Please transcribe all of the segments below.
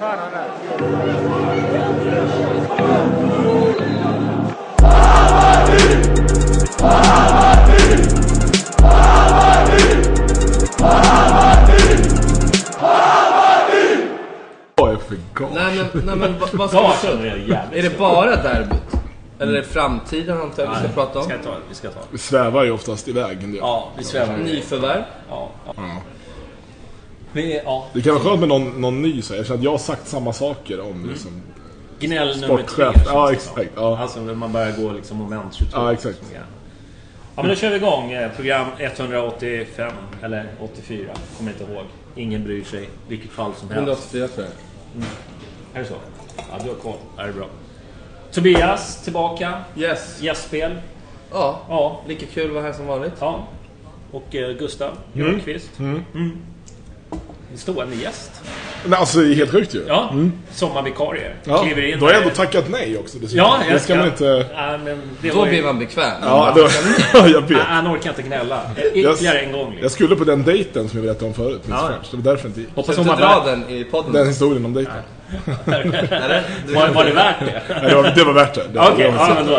Jag är för galen. Nej men, nej, men vad, vad ska vi är jävligt Är det bara derbyt? Eller är det framtiden antar jag vi ska prata om? Ska ta, vi ska ta. Vi svävar ju oftast iväg en del. Ja, vi svävar. Nyförvärv? Ja, ja. Vi, ja. Det kan vara skönt med någon, någon ny så här. Jag känner att jag har sagt samma saker om liksom... Gnäll nummer tre. Ja, exakt, ja. Alltså när man börjar gå liksom moment 22. Ja, exakt. Ja, men då kör vi igång. eh, Program 185, eller 84, kommer inte ihåg. Ingen bryr sig, vilket fall som helst. 184 tror jag. Är det så? Ja, du har koll. Ja, det är bra. Tobias, tillbaka. Yes. Gästspel. Ja, Ja. lika kul att vara här som vanligt. ja. Och eh, Gustav Ljungqvist. Mm. En stående gäst. Men alltså det är helt sjukt ju. Ja, sommarvikarie. Ja, Kliver in Då har jag ändå tackat nej också dessutom. Ja, jag det ska man inte... Ja, men det Då ju... blir man bekväm. Ja, då... jag vet. Han orkar inte gnälla. Ytterligare en gång. Jag Liksom. skulle på den dejten som jag berättade om förut. Ja, ja, ja. Det var därför jag inte gick. Hoppas hon dra den i podden? Den historien om dejten. Eller? Var, var det värt det? Det, var, det var värt det. det Okej, det var- ja, men då.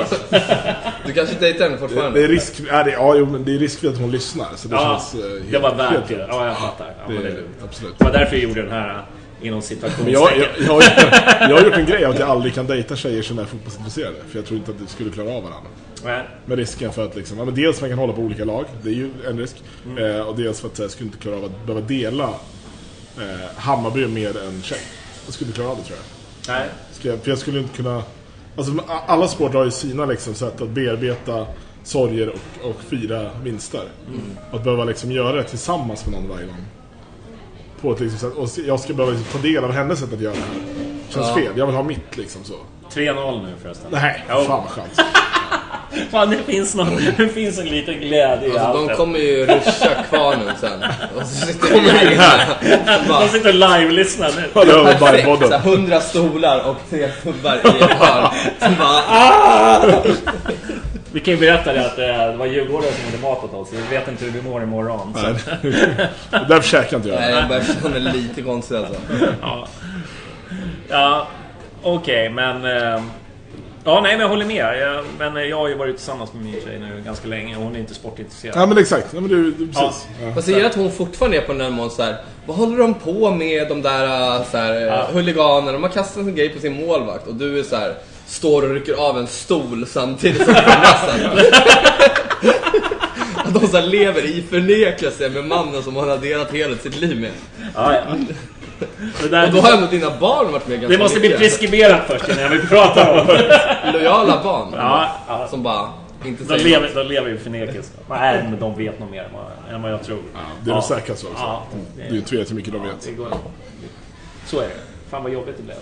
du kanske dejtar henne det, fortfarande? det är risk... Ja, det, ja, jo, men det är risk för att hon lyssnar. Så det Ja, känns... eh, helt, det var värt det. Ja, jag fattar. Ja, men det, är Det, lugnt. absolut. det var därför jag gjorde den här inom Men jag, jag, jag, har gjort- jag har gjort en grej att jag aldrig kan dejta tjejer som är fotbollsintresserade. För jag tror inte att det skulle klara av varandra. Nej. Med risken för att liksom, ja, men dels man kan hålla på olika lag, det är ju en risk. Mm. Eh, och dels för att jag skulle inte klara av att behöva dela eh, Hammarby med en tjej. Jag skulle klara det tror jag. Nej. För jag skulle inte kunna... Alltså alla sporter har ju sina liksom, sätt att bearbeta sorger och, och fira vinster. Att behöva liksom göra det tillsammans med någon varje gång. På ett liksom, sätt. Och jag ska behöva liksom, ta del av hennes sätt att göra det här. Känns fel, jag vill ha mitt liksom så. 3-0 nu förresten. Nej, Jo. fan vad skönt. Fan, det finns, någon, det finns en liten glädje i Alltså, allt. de kommer ju ruscha kvarnen sen. Och så sitter Kommer vi in här. De sitter och live-lyssnar nu. Ja, det har vi bara i Perfekt! Så 100 stolar och tre gubbar i ett hörn. Som bara, Vi kan ju berätta det att eh, det var Djurgården som gjorde mat åt oss. Vi vet inte hur du mår imorgon. Så. Nej. Därför käkar inte jag. Nej, jag börjar känna lite konstigt alltså. Ja, ja okej, men... Ja, nej, men jag håller med. Jag, men jag har ju varit tillsammans med min tjej nu ganska länge och hon är inte sportintresserad. Ja men exakt, ja, men du, du precis. Ja. Fast jag gillar att hon fortfarande är på den nivån så här. Vad håller de på med de där, så här Ja. huliganerna? De har kastat en grej på sin målvakt och du är så här. Står och rycker av en stol samtidigt som du är Att de så här lever i förnekelse med mannen som hon har delat hela sitt liv med. Ja, ja. Det, där, Och då har ändå dina barn varit med ganska det måste bli mycket. preskriberat först innan jag vill prata om det. Lojala barn. Ja, ja. Som bara inte De säger lever, något. de lever i förnekelse. Nej, men de vet nog mer än vad, än vad jag tror. Ja, det är nog säkert så. Också. Ja, det är ju inte vet hur mycket de vet. det går. Så är det. Fan vad jobbigt det blev.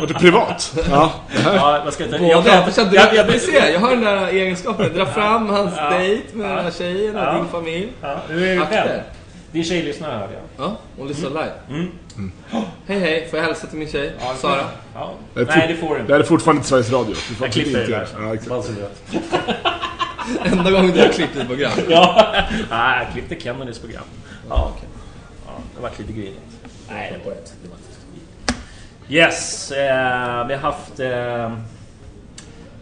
Var det privat? Ja. Ja, jag ska inte... Jag, jag, jag, jag, jag, ser, jag har den där egenskapen. Dra fram hans Ja. dejt med den här tjejen och Ja. din familj. ja, hur är det? Din tjej lyssnar hörde jag. Ja, och lyssna live. Hej hej, får jag hälsa till min tjej? Ja, Sara? Ja. Det Nej, det får du Det inte. här är fortfarande inte Sveriges Radio. Du får Jag klipper det inte- där. Ja. Enda gången du har klippt ett program. Ja, Nej, jag klippte Kennedys program. Ja, okej. Ja, det var lite grinigt. Nej, det var. Det inte så Yes, eh, vi har haft... Eh,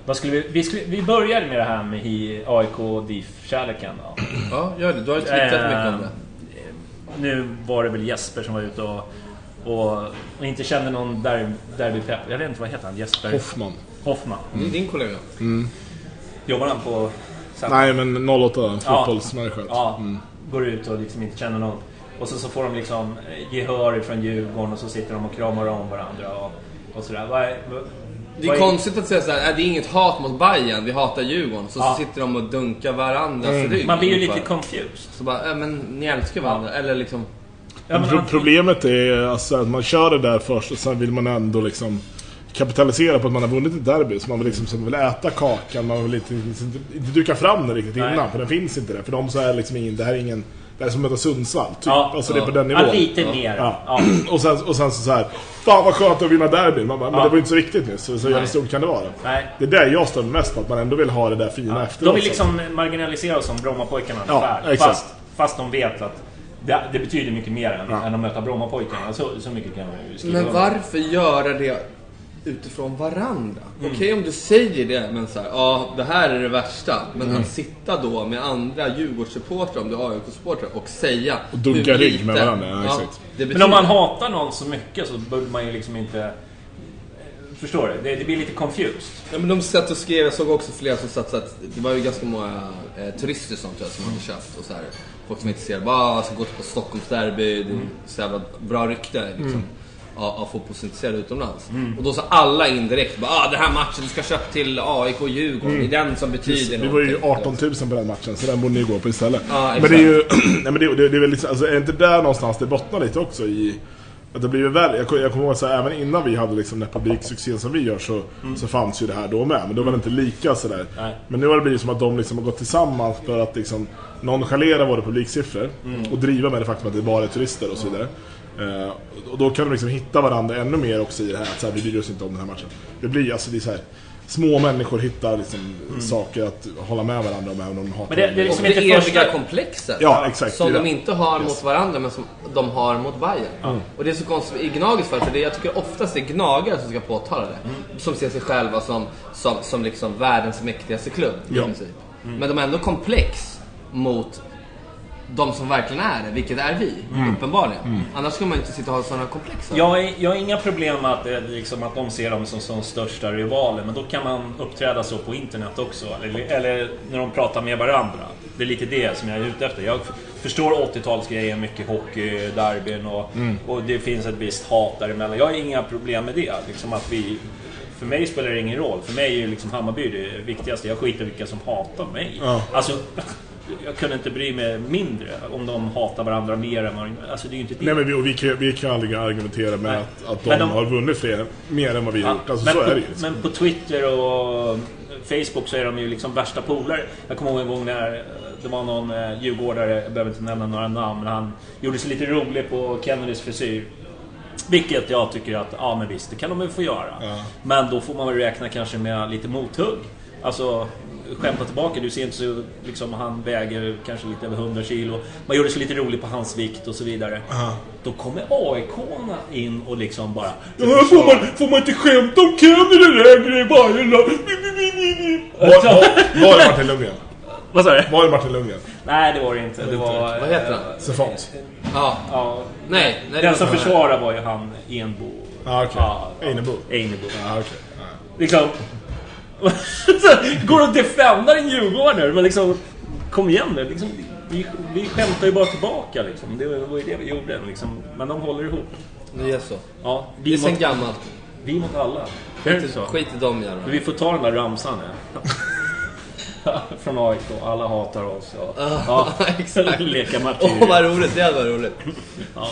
vad skulle vi, vi, skulle, vi började med det här med AIK DIF-kärleken. då. Ja, gör det. Du har ju twittrat mycket om det. Nu var det väl Jesper som var ute och, och, och inte kände någon der, derbypepp. Jag vet inte vad heter han? Jesper Hoffman. Hoffman. Det är din kollega. Jobbar han på Sen, Nej, men 08, fotbollsmänniska. Ja, Mm. går ut och liksom inte känner någon. Och så, så får de liksom eh, gehör från Djurgården och så sitter de och kramar om varandra och, och sådär. Vad, Det är konstigt att säga så här, "Äh, det är inget hat mot Bayern, vi hatar Djurgården. Så, Ja. så sitter de och dunkar varandras rygg. Man blir ju ungefär. lite confused. Så bara, äh, men ni älskar varandra. Eller liksom... Ja, men Pro- Problemet är alltså att man kör det där först och sen vill man ändå liksom kapitalisera på att man har vunnit ett derby. Så man vill, liksom, så man vill äta kakan, man vill inte, inte, inte duka fram den riktigt Nej. innan. För den finns inte där. För dem så är det liksom ingen, det här är ingen... Det är som att möta Sundsvall, typ. Ja. alltså det är på den nivån. Ja, lite mer. Ja. Ja. Och, sen, och sen så, så här, Fan vad skönt att vinna derbyn. Man bara, men Ja. det var ju inte så viktigt nyss. Så, så jävla stort kan det vara. Nej. Det är där jag stör mest på. Att man ändå vill ha det där fina efteråt. De vill liksom marginalisera oss som Brommapojkarna Ja, ungefär. exakt. Fast, fast de vet att det, det betyder mycket mer än, Ja. än att möta Brommapojkarna. Så, så mycket kan man ju skriva Men varför göra det utifrån varandra? Okej om du säger det, men så här, ja det här är det värsta. Men att sitta då med andra Djurgårdssupportrar, om du är AIK-supportrar, och säga Och dunka rygg med varandra, ja, exakt. det Men om man betyder- hatar någon så mycket så borde man ju liksom inte... Förstår du? Det, det blir lite confused. Ja, men de satt och skrev, jag såg också flera som satt så att det var ju ganska många eh, turister sånt tror jag, som hade köpt och så här. Folk som är intresserade, bara "Ah, ska gå på Stockholms derby, det är så jävla bra rykte liksom. Av, av fotbollsintresserade utomlands. Och då sa alla indirekt bara ah, den här matchen, du ska köpa till AIK och Djurgården, det är den som betyder Vi var ju någonting." 18 000 på den matchen, så den borde ni gå på istället. Ja, men det är ju... nej, men det, det, det är väl lite, alltså, är inte där någonstans det bottnar lite också i... Att det blir värre. Jag, jag kommer ihåg att även innan vi hade liksom den publiksuccén som vi gör så, så fanns ju det här då med. Men då var det inte lika sådär. Nej. Men nu har det blivit som att de liksom har gått tillsammans för att liksom nonchalera våra publiksiffror. Och driva med det faktum att det bara är turister och så vidare. Eh, och då kan de liksom hitta varandra ännu mer också i det här. Att så här, vi bryr oss inte om den här matchen. Det blir alltså, det är så här, Små människor hittar liksom saker att hålla med varandra om även om de hatar Men det- det är liksom inte eviga första- komplexet. Ja, exakt. Som de inte har mot varandra men som de har mot Bayern. Och det är så konstigt i Gnagets fall, för det, jag tycker oftast det är gnagare som ska påtala det. Som ser sig själva som, som, som liksom världens mäktigaste klubb. i Ja. princip. Men de är ändå komplex mot de som verkligen är det, vilket är vi, uppenbarligen. Annars skulle man inte sitta och ha sådana komplex. Jag, jag har inga problem med att, det, liksom, att de ser dem som, som största rivaler, men då kan man uppträda så på internet också. Eller, eller när de pratar med varandra. Det är lite det som jag är ute efter. Jag förstår 80-talsgrejen, mycket hockey, derbyn och, och det finns ett visst hat däremellan. Jag har inga problem med det. Liksom att vi, för mig spelar det ingen roll. För mig är ju liksom Hammarby det viktigaste. Jag skiter i vilka som hatar mig. Ja. Alltså, jag kunde inte bry mig mindre om de hatar varandra mer än vad Alltså det är ju inte det. Nej men vi, och vi, kan, vi kan aldrig argumentera med Nej. att, att de, de- har vunnit fler, mer än vad vi har Ja, gjort. Alltså men, så på, är det ju. men på Twitter och Facebook så är de ju liksom värsta polare. Jag kommer ihåg en gång när eh, det var någon eh, djurgårdare, jag behöver inte nämna några namn, men han gjorde sig lite rolig på Kennedys frisyr. Vilket jag tycker att, ja men visst, det kan de väl få göra. Ja. Men då får man väl räkna kanske med lite mothugg. Alltså, skämta tillbaka. Du ser inte så, liksom, han väger kanske lite över 100 kilo. Man gjorde sig lite rolig på hans vikt och så vidare. Då kommer AIK-arna in och liksom bara... Ja, får, man, får man inte skämta om Kennedy längre i Bayern då? Var, är Martin Lundgren? Vad sa du? Var är Martin Lundgren? Nej, det var det inte. Det var... Vad heter han? Sefons? Ja. Ja, Nej, nej, det den som försvarar var ju han Enbo. Ah, okej. Ja, Einebo? Einebo. Ja, okej. Ja. Liksom... Går och defendar en djurgårdare, men liksom... Kom igen nu. Liksom, vi, vi skämtar ju bara tillbaka liksom. Det var ju det vi gjorde. Liksom. Men de håller ihop. Det är så. Ja, Det är vi sen mot, gammalt. vi mot alla. Så? Skit i dem jävlar. Vi får ta den där ramsan nu. Från AIK. Alla hatar oss. Ja, exakt. Leka Åh martyr. vad roligt, det hade varit roligt. Ja.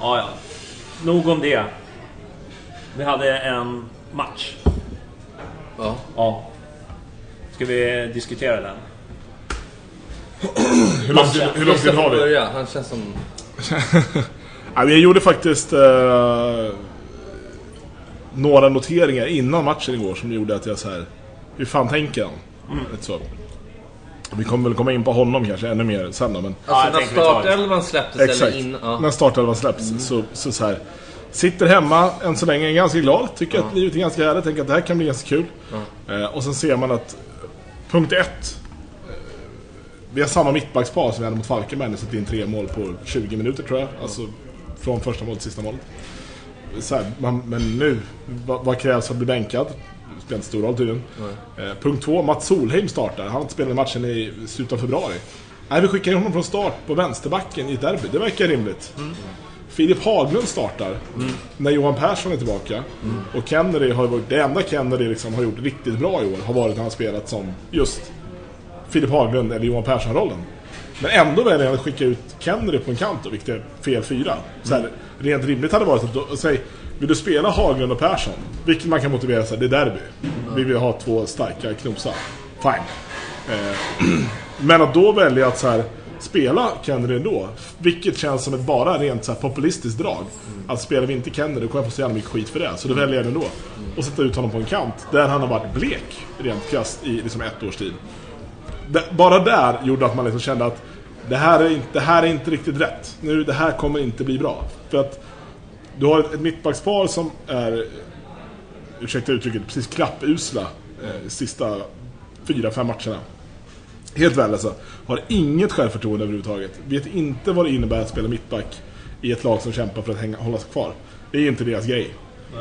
ja, ja. Nog om det. Vi hade en match. Ja. Ja. Ska vi diskutera den? Hur lång tid, hur lång tid har vi? Börja. Han känns som... Ja, jag gjorde faktiskt eh, några noteringar innan matchen igår som gjorde att jag så här. Hur fan tänker han? Lite så. Vi kommer väl komma in på honom kanske ännu mer sen då, men Ja, Alltså när tar det. startelvan släpptes Exakt. eller in... Ja. När startelvan släpps så, så, så här. Sitter hemma än så länge, är ganska glad. Tycker att livet är ganska härligt. Tänker att det här kan bli ganska kul. Eh, och sen ser man att punkt ett. eh, Vi har samma mittbackspar som vi hade mot Falkenberg. Sätter in tre mål på 20 minuter tror jag. Alltså från första målet till sista målet. Så här, man, men nu, vad, vad krävs för att bli bänkad? spelar inte stor roll tydligen. Eh, punkt två, Mats Solheim startar. Han har inte spelat matchen i slutet av februari. Nej, vi skickar in honom från start på vänsterbacken i ett derby. Det verkar rimligt. Filip Haglund startar när Johan Persson är tillbaka. Och Kennedy har varit, det enda Kennedy liksom har gjort riktigt bra i år har varit när han spelat som just Filip Haglund eller Johan Persson-rollen. Men ändå väljer han att skicka ut Kennedy på en kant, då, vilket är fel fyra. Så här, rent rimligt hade varit att då, säg, vill du spela Haglund och Persson? Vilket man kan motivera sig, det är derby. Vi vill ha två starka knosar. Fine. Eh, men att då välja att så här, spela Kennedy ändå, vilket känns som ett bara rent så här, populistiskt drag. Att spelar vi inte Kennedy, kommer jag få så jävla mycket skit för det. Så då väljer jag den då. Och sätta ut honom på en kant, där han har varit blek, rent krasst, i liksom ett års tid. Det- bara där gjorde att man liksom kände att det här, är inte, det här är inte riktigt rätt. Nu, det här kommer inte bli bra. För att du har ett, ett mittbackspar som är, ursäkta uttrycket, precis klappusla eh, sista fyra, fem matcherna. Helt väl alltså. Har inget självförtroende överhuvudtaget. Vet inte vad det innebär att spela mittback i ett lag som kämpar för att hänga, hålla sig kvar. Det är inte deras grej.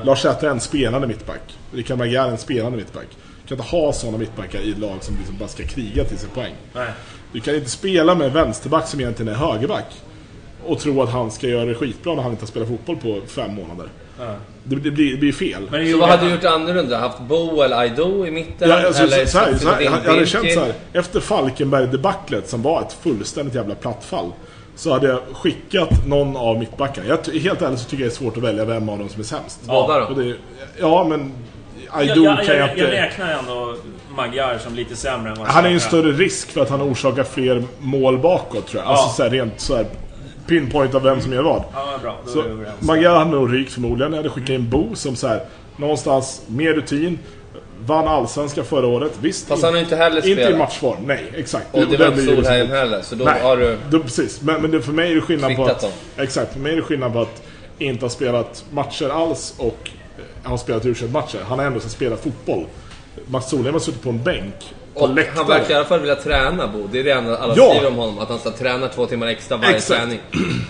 Lars Säter är en spelande mittback. Rickard Magyar är en spelande mittback. Du kan inte ha sådana mittbackar i ett lag som liksom bara ska kriga till sig poäng. Nej. Du kan inte spela med en vänsterback som egentligen är högerback och tro att han ska göra det skitbra när han inte har spelat fotboll på fem månader. Det, det, blir, det blir fel. Men gjorde vad hade du gjort annorlunda? Haft Bo eller Aido i mitten? Ja, alltså, eller så, så här, så här, in jag hade känt så här, efter Falkenberg-debaclet som var ett fullständigt jävla plattfall så hade jag skickat någon av mittbackarna. Jag, helt ärligt så tycker jag det är svårt att välja vem av dem som är sämst. Båda Och då? det, ja, men Jag, Aido jag, kan jag, jag jag inte... räknar ändå Magyar som lite sämre än vad Han är ju en större risk för att han orsakar fler mål bakåt tror jag. Ja. Alltså så här, rent så här pinpoint av vem som gör vad. Ja, bra. Då Så hade nog rykt förmodligen. Jag hade skickat in Bo som så här, någonstans mer rutin. Vann allsvenskan förra året. Visst, Fast han har inte heller inte i spelat. matchform. Nej, exakt. Och det var inte Solheim heller, så då Nej, har du... då, precis. Men, men det, för mig är det skillnad på att... Exakt, för mig är det skillnad på att inte ha spelat matcher alls och eh, har spelat u matcher Han har ändå spelat fotboll. Mats Solheim har suttit på en bänk. På Och läktaren. han verkar i alla fall vilja träna Bo. Det är det enda alla Ja. skriver om honom. Att han ska träna två timmar extra varje Exakt. träning.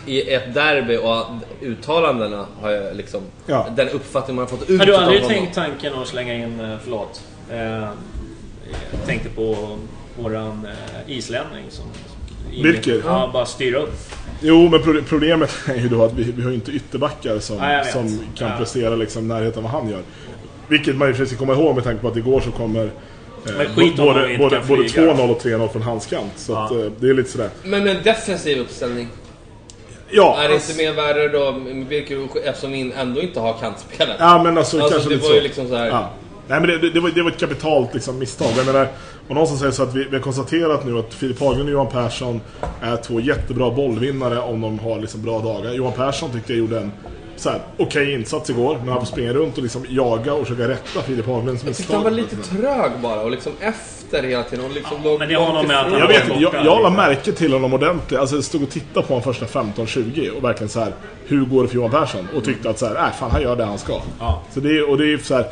I ett derby och uttalandena har jag liksom... Ja. Den uppfattning man har fått ut Har du av aldrig honom. tänkt tanken att slänga in, eh, förlåt, eh, jag tänkte på våran eh, islänning som... som- Birker? Ja, bara styra upp. Jo, men pro- problemet är ju då att vi, vi har ju inte ytterbackar som, Ja, som kan Ja. prestera liksom närheten av vad han gör. Vilket man ju precis ska komma ihåg med tanke på att igår så kommer Men skit om både, både, både flyga. 2-0 och 3-0 från hans kant. Så Ja. att, eh, det är lite sådär. Men med en defensiv uppställning. Ja, Är det alltså- inte mer värre då eftersom vi ändå inte har kantspelare? Ja, men alltså, Alltså, kanske det lite var ju så. liksom så här- Ja. Nej, men det, det, det, var, det var ett kapitalt liksom, misstag. Jag menar, och någon som säger så att vi, vi har konstaterat nu att Filip Haglund och Johan Persson är två jättebra bollvinnare om de har liksom, bra dagar. Johan Persson tyckte jag gjorde en så här, okej insats igår, men han får springa runt och liksom jaga och försöka rätta Filip Haglunds Jag misstag. han var lite trög bara och liksom efter hela tiden. Och liksom låg men det har med att Jag, vet, jag, jag la märke till honom ordentligt. Alltså jag stod och tittade på honom första 15-20 och verkligen så här, hur går det för Johan Persson? Och tyckte att så här, äh, fan han gör det han ska. Ja. Så det, och det är så här,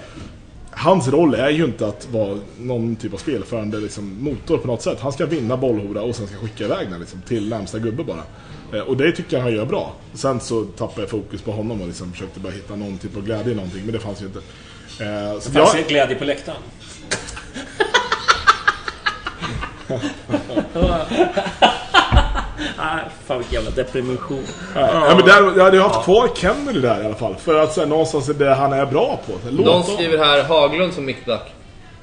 hans roll är ju inte att vara någon typ av spelförande liksom, motor på något sätt. Han ska vinna bollhora och sen ska skicka iväg den liksom, till närmsta gubbe bara. Eh, Och det tycker jag han gör bra. Sen så tappade jag fokus på honom och liksom försökte bara hitta någon typ av glädje i någonting, men det fanns ju inte. Eh, så Det fanns jag, en glädje på läktaren. Ah, fan vilken jävla depression. ja, men där, jag hade ju haft kvar Kennedy där i alla fall. För att så här, någonstans är det han är bra på. Låt Någon skriver här Haglund som mittback.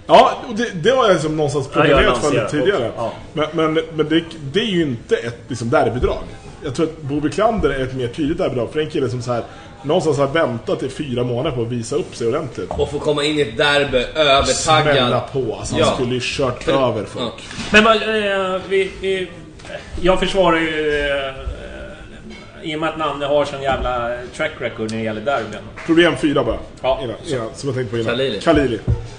Ja, och det, det har jag liksom någonstans Ja, jag proklamerat för tidigare. ja. Men, men, men det, det är ju inte ett liksom, derbydrag. Jag tror att Bo Wiklander är ett mer tydligt derbydrag. För en kille som så här, någonstans har väntat i fyra månader på att visa upp sig ordentligt. Och få komma in i ett derby Smälla övertaggad. på. Alltså, Ja. Han skulle ju kört över folk. Ja. Men vad, eh, vi, vi, jag försvarar ju... Eh, I och med att Nanne har sån jävla track record när det gäller derbyn. Problem fyra bara. Ja. Innan, innan, som jag tänkte på innan. Khalili. Khalili.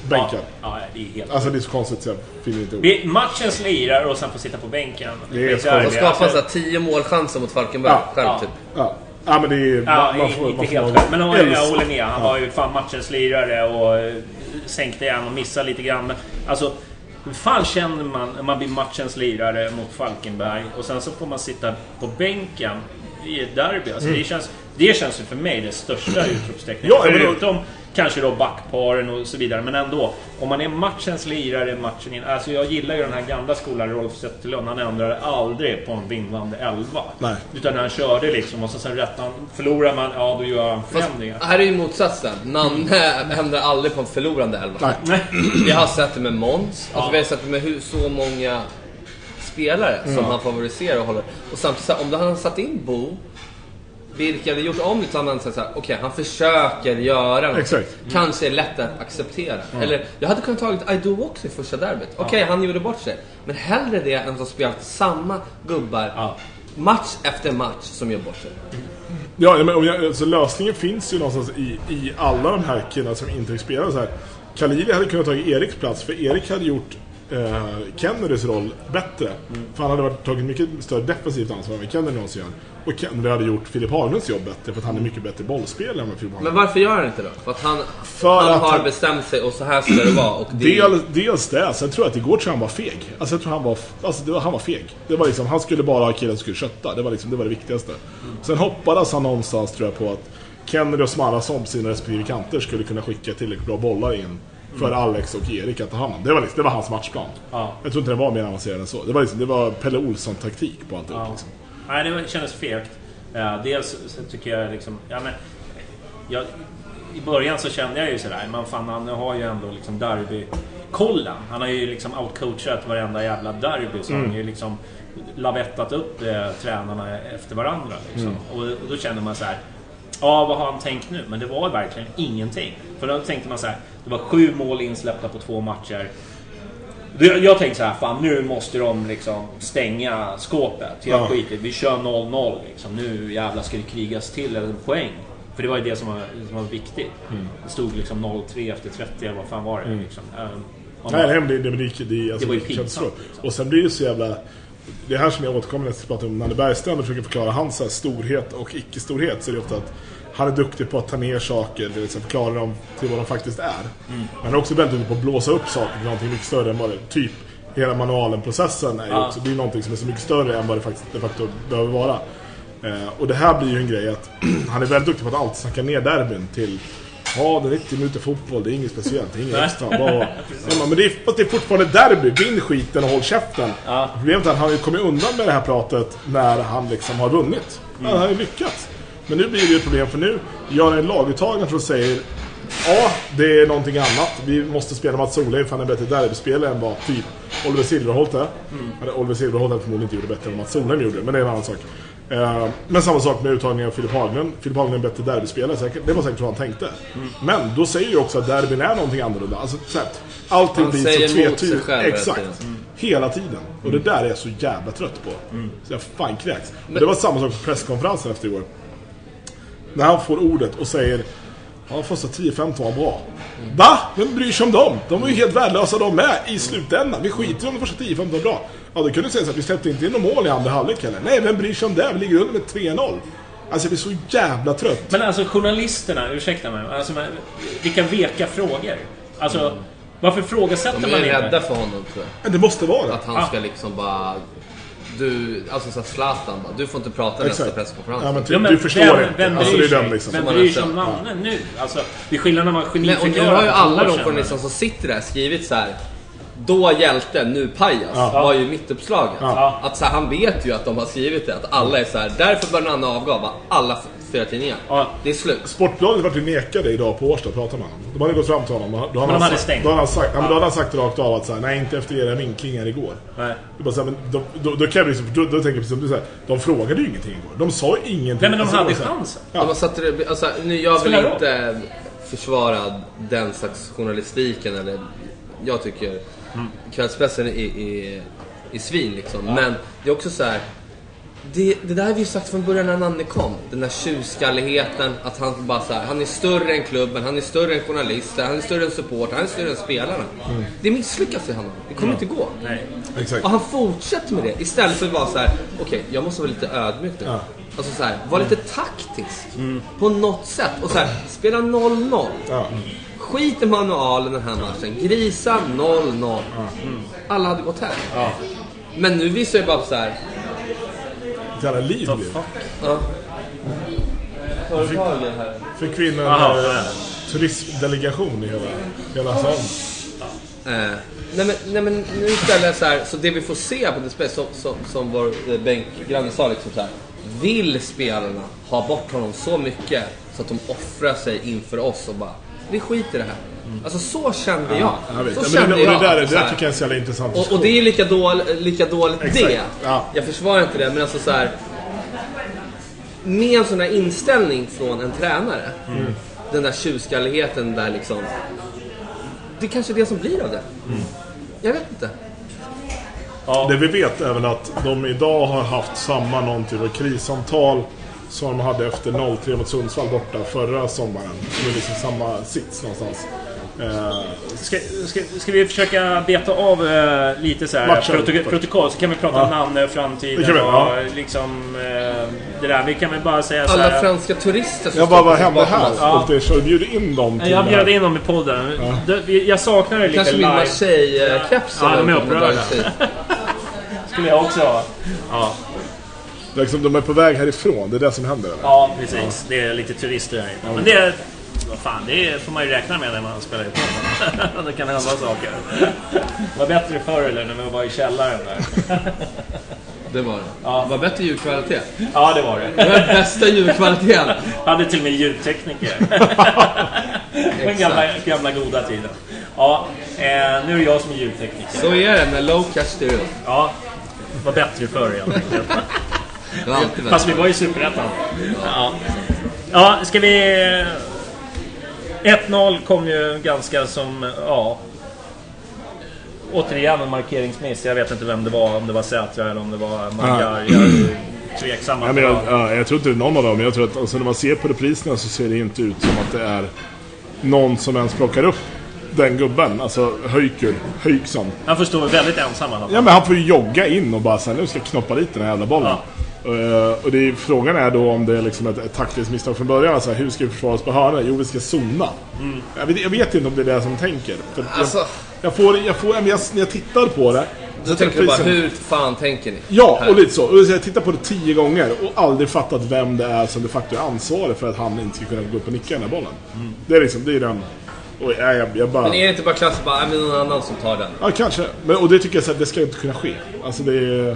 Bänkad. Ja, det är helt... Alltså det är så konstigt så jag finner inte ord. Vi- Matchens lirare och sen får sitta på bänken. Det är. De skapar Alltså, så här 10 målchanser mot Falkenberg Ja. själv Ja. typ. Ja. ja, men det är... Ja, man får- inte man får helt själv. Men jag, jag håller med. Han var ju fan matchens lirare och eh, sänkte igen och missade lite grann. Men alltså, hur fan känner man när man blir matchens lirare mot Falkenberg och sen så får man sitta på bänken i ett derby. Alltså, Mm. det, känns, det känns ju för mig det största utropstecknet. Ja, Förutom kanske då backparen och så vidare. Men ändå, om man är matchens lirare, matchen in. Alltså jag gillar ju den här gamla skolan, Rolf Zetterlund. Han ändrade aldrig på en vinnande elva. Nej. Utan han körde liksom och så sen rättade han. Förlorar man, ja då gör han Fast förändringar. här är ju motsatsen. Nanne ändrar aldrig på en förlorande elva. Nej. Vi har sett det med Måns. Alltså Ja. vi har sett det med hur, så många spelare som han favoriserar och håller. Och samtidigt, om hade satt in Bo, Birke hade gjort om det så hade man sagt såhär, okej han försöker göra något. Exakt. Kanske är lätt att acceptera. Eller, jag hade kunnat tagit Aido också i första derbyt. Okej, han gjorde bort sig. Men hellre det än att spela samma gubbar Ja. match efter match som gör bort sig. Ja, men om jag, alltså, lösningen finns ju någonstans i, i alla de här killarna som inte fick spela så här. Khalili hade kunnat ta Eriks plats, för Erik hade gjort eh, Kennedys roll bättre. För han hade varit, tagit mycket större defensivt ansvar än vad Kennedy någonsin gör. Och Kennedy hade gjort Filip Haglunds jobb bättre, för att han är mycket bättre bollspelare än Filip Haglund Men varför gör han inte då? För att han, För han att har han- bestämt sig och så här ska det vara. Och det Del, dels det, sen tror jag att igår tror han var feg. Alltså jag tror han var, alltså det var, han var feg. Det var liksom, han skulle bara ha killen som skulle kötta. Det var liksom, det var det viktigaste. Sen hoppades han någonstans tror jag på att Kennedy och Smarason på sina respektive kanter skulle kunna skicka tillräckligt bra bollar in för Alex och Erik att ta hand om. Det var, liksom, det var hans matchplan. Ja. Jag tror inte det var mer avancerad än så. Det var, liksom, det var Pelle Olsson-taktik på allt Ja. liksom. Nej, det kändes fegt. Eh, dels så tycker jag liksom... Ja, men, jag, I början så kände jag ju sådär, men fan han har ju ändå liksom derby-kollen. Han har ju liksom outcoachat varenda jävla derby. Så han har ju liksom lavettat upp eh, tränarna efter varandra. Liksom. Och, och då känner man så här. Ja, vad har han tänkt nu? Men det var verkligen ingenting. För då tänkte man så här. Det var sju mål insläppta på två matcher. Jag tänkte så här, fan nu måste de liksom stänga skåpet. Helt Ja. skitigt. Vi kör 0-0 liksom. Nu jävlar ska det krigas till en poäng. För det var ju det som var, som var viktigt. Det stod liksom 0-3 efter 30 eller vad fan var det liksom. Um, Nej, det, det, det, alltså, Det var ju pinsamt, liksom. Och sen blir det så jävla... Det här som jag återkommer när jag pratar om Nanne Bergstrand och försöker förklara hans här, storhet och icke-storhet så är det ofta att han är duktig på att ta ner saker, det vill säga förklara dem till vad de faktiskt är. Mm. Men han är också väldigt duktig på att blåsa upp saker till någonting mycket större än vad det Typ hela manualen-processen är ju också, det är någonting som är så mycket större än vad det faktiskt de facto behöver vara. Eh, och det här blir ju en grej att han är väldigt duktig på att alltid snacka ner derbyn till Ja, det är 90 minuter fotboll, det är inget speciellt, det är inget extra. Bara, Ja, men det är, det är fortfarande derby, vinn skiten och håll käften. Ja. Problemet är att han har kommit undan med det här pratet när han liksom har vunnit. Mm. Han har ju lyckats. Men nu blir det ett problem för nu gör en laguttagning som säger Ja, det är någonting annat. Vi måste spela Mats Solheim för han är bättre derbyspelare än vad typ Oliver Silverholt är. Mm. Oliver Silverholt hade förmodligen inte gjort det bättre än Mats Solheim gjorde, men det är en annan sak. Eh, men samma sak med uttagningen av Filip Haglund. Filip Haglund är en bättre derbyspelare, säkert. det var säkert så han tänkte. Mm. Men då säger ju också att derbyn är någonting annorlunda. Alltså, så här, allting Han blir så tvetydigt. Exakt. tiden. Hela tiden. Och det där är jag så jävla trött på. Så jag fan kräks. Och det var samma sak på presskonferensen efter igår. När han får ordet och säger Ja, första 10-15 var bra. Va? Vem bryr sig om dem? De var ju helt värdelösa de med i slutändan. Vi skiter i om de första 10-15 var bra. Ja, då kunde du säga så att vi släppte inte in några mål i andra halvlek heller. Nej, vem bryr sig om det? Vi ligger under med 3-0. Alltså jag blir så jävla trött. Men alltså journalisterna, ursäkta mig. Alltså, vilka veka frågor. Alltså, varför frågasätter De man är inte? rädda för honom tror jag. Det måste vara det. Att han Ah. ska liksom bara... Du, alltså såhär Zlatan bara, du får inte prata nästa Exakt. presskonferens. Ja, men typ, Ja, men du förstår vem, inte. Vem alltså, bryr är den sig? liksom. Vem bryr sig om namnen nu? Alltså, det är skillnad när man och nu geniförklarar har ju alla de journalister som sitter där skrivit så här. Då hjälte, nu pajas, Ja. var ju mittuppslaget. Ja. Att så här, han vet ju att de har skrivit det, att alla är så här. därför bör Nanne avgå, va? alla fyra tidningar. Ja. Det är slut. Sportbladet vart ju nekade idag på Årsta att prata med honom. De hade gått fram till honom. Då hade de han hade sagt, stängt. Då hade han sagt, ja. men då hade han sagt rakt av att så här, nej inte efter era vinklingar igår. Nej. Det är bara så här, men då, då, då kan jag liksom, då, då tänker jag precis som du säger, de frågade ju ingenting igår. De sa ingenting. Nej men de Alltså, hade det var så här- chansen. Ja. De satt alltså, nu, jag vill inte försvara den slags journalistiken eller jag tycker kvällspressen är, är, är svin liksom. Men det är också så här. Det, det där har vi ju sagt från början när Nanne kom. Den där tjurskalligheten, att han bara så här, han är större än klubben, han är större än journalister, han är större än supporter, han är större än spelarna. Det misslyckas i honom. Det kommer inte gå. Nej. Exakt. Och han fortsätter med det istället för att vara så här: okej, jag måste vara lite ödmjuk nu. Ja. Alltså så här, var lite taktisk på något sätt. Och så här, spela 0-0. Ja. Skit i manualen den här matchen. Grisa 0-0. Alla hade gått hem. Men nu visar jag bara så här. Jävla liv blir det. Ja. För kvinnan Aha, eh, ja. turismdelegation i hela, hela salen. Eh, nej, men, nej men nu istället så här, så det vi får se på display, som, som, som vår eh, bänkgranne sa liksom så här. Vill spelarna ha bort honom så mycket så att de offrar sig inför oss och bara, vi skiter i det här. Alltså så kände jag. Jag vet. Så Ja, kände det, jag. det där, det där tycker jag är så jävla intressant och, och det är lika, dål, lika dåligt Exakt. det. Ja. Jag försvarar inte det, men alltså så här. Med en sån här inställning från en tränare. Mm. Den där tjurskalligheten där liksom. Det är kanske är det som blir av det. Mm. Jag vet inte. Ja. Det vi vet är väl att de idag har haft samma någon typ av krissamtal som de hade efter 0-3 mot Sundsvall borta förra sommaren. Som är liksom samma sits någonstans. Eh, Ska, ska, ska vi försöka beta av eh, lite så här protok- protokoll så kan vi prata Ja. om namn, framtiden Det kan vi, och ja. liksom eh, det där. Vi kan väl bara säga så Alla här. franska turister som ja, står vad, hände här? Ja. Ja. Så bjöd in dem till Jag bjöd in dem i podden. Vi- Jag saknar det lite Kanske min live. Marseille-keps. Ja, de är upprörda. Skulle jag också ha. Ja, Liksom, de är på väg härifrån, det är det som händer. Eller? ja precis. Det är lite turister här inne. Men det... Vad fan, det får man ju räkna med när man spelar i podden. det kan hända saker. Det var bättre förr eller när vi var i källaren där. Det var det. Ja. Det var bättre ljudkvalitet. Ja, det var det. Det var bästa ljudkvaliteten. Hade till och med ljudtekniker. Den gamla, gamla goda tiden. Ja, eh, nu är det jag som är ljudtekniker. Så är det med low catch stereo. Ja, det var bättre förr enkelt. Det var alltid Fast vi var i Superettan. Ja. ja, ska vi... 1-0 kom ju ganska som... Ja. Återigen en markeringsmiss. Jag vet inte vem det var. Om det var Sätra eller om det var Magyar. Jag är tveksam. Ja, men jag, ja, jag tror inte det är någon av dem. Jag tror att alltså, när man ser på repriserna så ser det inte ut som att det är någon som ens plockar upp den gubben. Alltså Höjkur, Höjksson. Han får stå väldigt ensam i alla fall. Ja men han får ju jogga in och bara säga nu ska jag knoppa dit den här jävla bollen. Eh, och det är, frågan är då om det är liksom ett, ett taktiskt misstag från början. Alltså, hur ska vi försvara oss på hörnor? Jo, vi ska zona. Jag, vet, jag vet inte om det är det som tänker. För Alltså- jag, jag får, jag får, jag, när jag tittar på det. Så tänker du bara, reprisen- hur fan tänker ni? Ja, Här. och lite så. Och jag tittar på det tio gånger och aldrig fattat vem det är som de facto är ansvarig för att han inte ska kunna gå upp och nicka den här bollen. Det är liksom, det är den... Och jag, jag, bara... Men är det inte bara klassiskt bara, "Nej, men någon annan som tar den? Ja, kanske. Men, och det tycker jag så att det ska inte kunna ske. Alltså det är,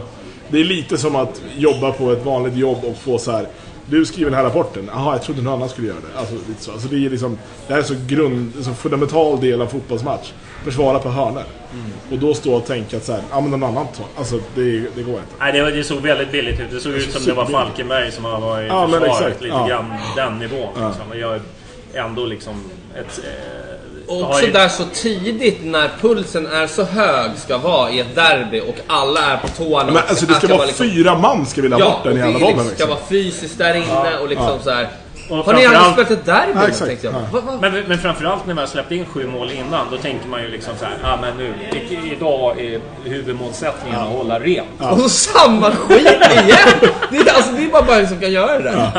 det är lite som att jobba på ett vanligt jobb och få så här. Du skriver den här rapporten. Jaha, jag trodde någon annan skulle göra det. Alltså, lite så. Alltså, det, är liksom, det här är så grund, så fundamental del av fotbollsmatch. Försvara på hörnor. Och då stå och tänka att så här, ja men någon annan tar. Alltså det, det går inte. Nej, det, det såg väldigt billigt ut. Det såg ut som det var. Falkenberg som har varit i Ja, försvaret. Lite Ja. grann den nivån. Liksom. Och jag är ändå liksom ett... Eh, Och också där så tidigt när pulsen är så hög ska vara i ett derby och alla är på tårna. Men och alltså det ska vara liksom- fyra man ska vilja ha Ja, bort och den det jävla är bollen. liksom, ska Liksom. vara fysiskt där inne och liksom så här. Och Har ni aldrig spelat ett derby? Ja, då, exakt. tänkte jag. Ja. Va, va? Men, men framförallt när man har släppt in sju mål innan, då tänker man ju liksom så här, ah, men nu, i, idag är huvudmålsättningen att hålla rent. Ja, Och samma skit igen! Det är, alltså, det är bara Bayern som kan göra det där.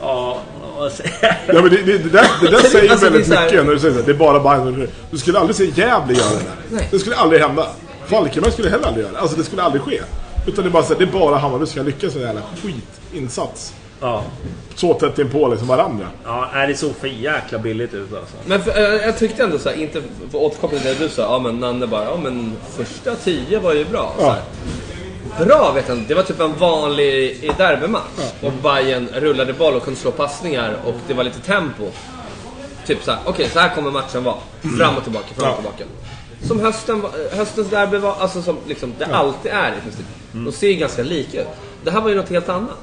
ja, Ja, men det, det, det där, det där säger Alltså, väldigt här- mycket när du säger så här, det är bara Bayern. Du skulle aldrig se Gävle göra det. Nej. Det skulle aldrig hända. Falkenberg skulle heller aldrig göra det. Alltså det skulle aldrig ske. Utan det är bara så här, det är bara Hammarby som kan lyckas med en jävla skitinsats. ja, Så tätt inpå liksom varandra. ja, det såg för jäkla billigt ut alltså. Men för, eh, jag tyckte ändå så här, inte för att återkoppla till det du sa, ja men Nanne bara, ja men första tio var ju bra. Så Ja. Bra vet jag inte, det var typ en vanlig derbymatch. Och Bayern rullade boll och kunde slå passningar och det var lite tempo. Typ så här, okej så här kommer matchen vara. Fram och tillbaka, fram och Ja. tillbaka. Som hösten, höstens derby var, alltså som liksom, det alltid är i princip. De ser ju ganska lika ut. Det här var ju något helt annat.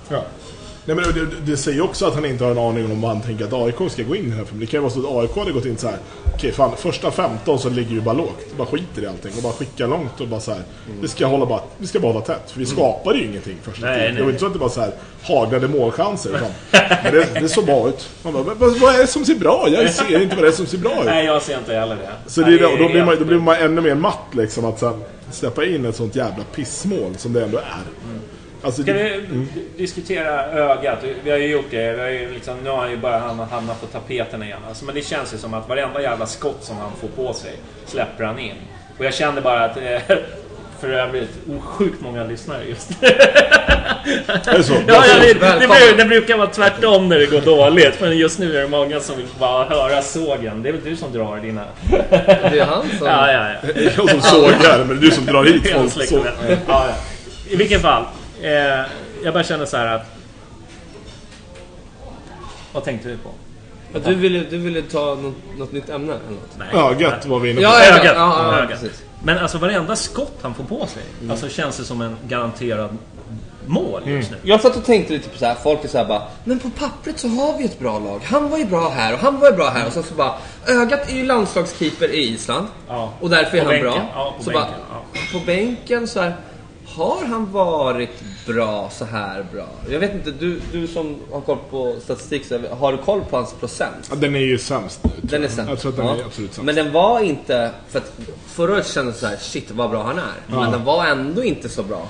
Nej, men det, det säger också att han inte har en aning om vad han tänker att AIK ska gå in i den här filmen. Det kan ju vara så att AIK hade gått in så här. Okej, fan, första 15 så ligger ju bara lågt. Bara skiter i allting och bara skickar långt och bara så här. Vi ska hålla bara, vi ska bara hålla tätt. För vi skapade ju ingenting första Nej, tiden. Det nej. var inte så att det bara så här haglade målchanser. Utan, men det, det såg bra ut. Man bara, vad, vad är det som ser bra? Jag ser inte vad det är som ser bra ut. Nej, jag ser inte heller det. Så det är det, och då blir, man, då blir man ännu mer matt liksom att sen släppa in ett sånt jävla pissmål som det ändå är. Alltså, Ska vi diskutera ögat? Vi har ju gjort det. Vi har ju liksom, nu har han ju bara hamnat hamnat på tapeten igen. Alltså, men det känns ju som att varenda jävla skott som han får på sig släpper han in. Och jag kände bara att... Eh, för övrigt sjukt många lyssnare just Är det så? Ja, ja det, det, det brukar vara tvärtom när det går dåligt. Men just nu är det många som vill bara höra sågen. Det är väl du som drar dina... Det är han som... Ja, ja, ja. Jag som sågar, men det är du som drar hit folk. Så, Ja, ja. I vilken fall. Eh, jag bara känner så här att... Vad tänkte du på? Ja, Du ville, du ville ta något, något nytt ämne eller något? Nej. ögat var vi inne på. Ja, ja, Ögat. ja, ja, ja, Ögat. Men alltså varenda skott han får på sig. Mm. Alltså känns det som en garanterad mål just nu. Jag satt och tänkte lite på så här, folk är så här bara Men på pappret så har vi ett bra lag. Han var ju bra här och han var ju bra här. Och sen så bara Ögat är ju landslagskeeper i Island. Ja. Och därför är På han bänken. bra. Ja, på så bänken, bara, På bänken så här. Har han varit bra så här bra? Jag vet inte, du, du som har koll på statistik, så har du koll på hans procent? Ja, Den är ju sämst nu, tror Den är jag. sämst. Jag tror att den Ja. är absolut sämst. Men den var inte, för att förra året kändes det så här, shit vad bra han är. Men den var ändå inte så bra.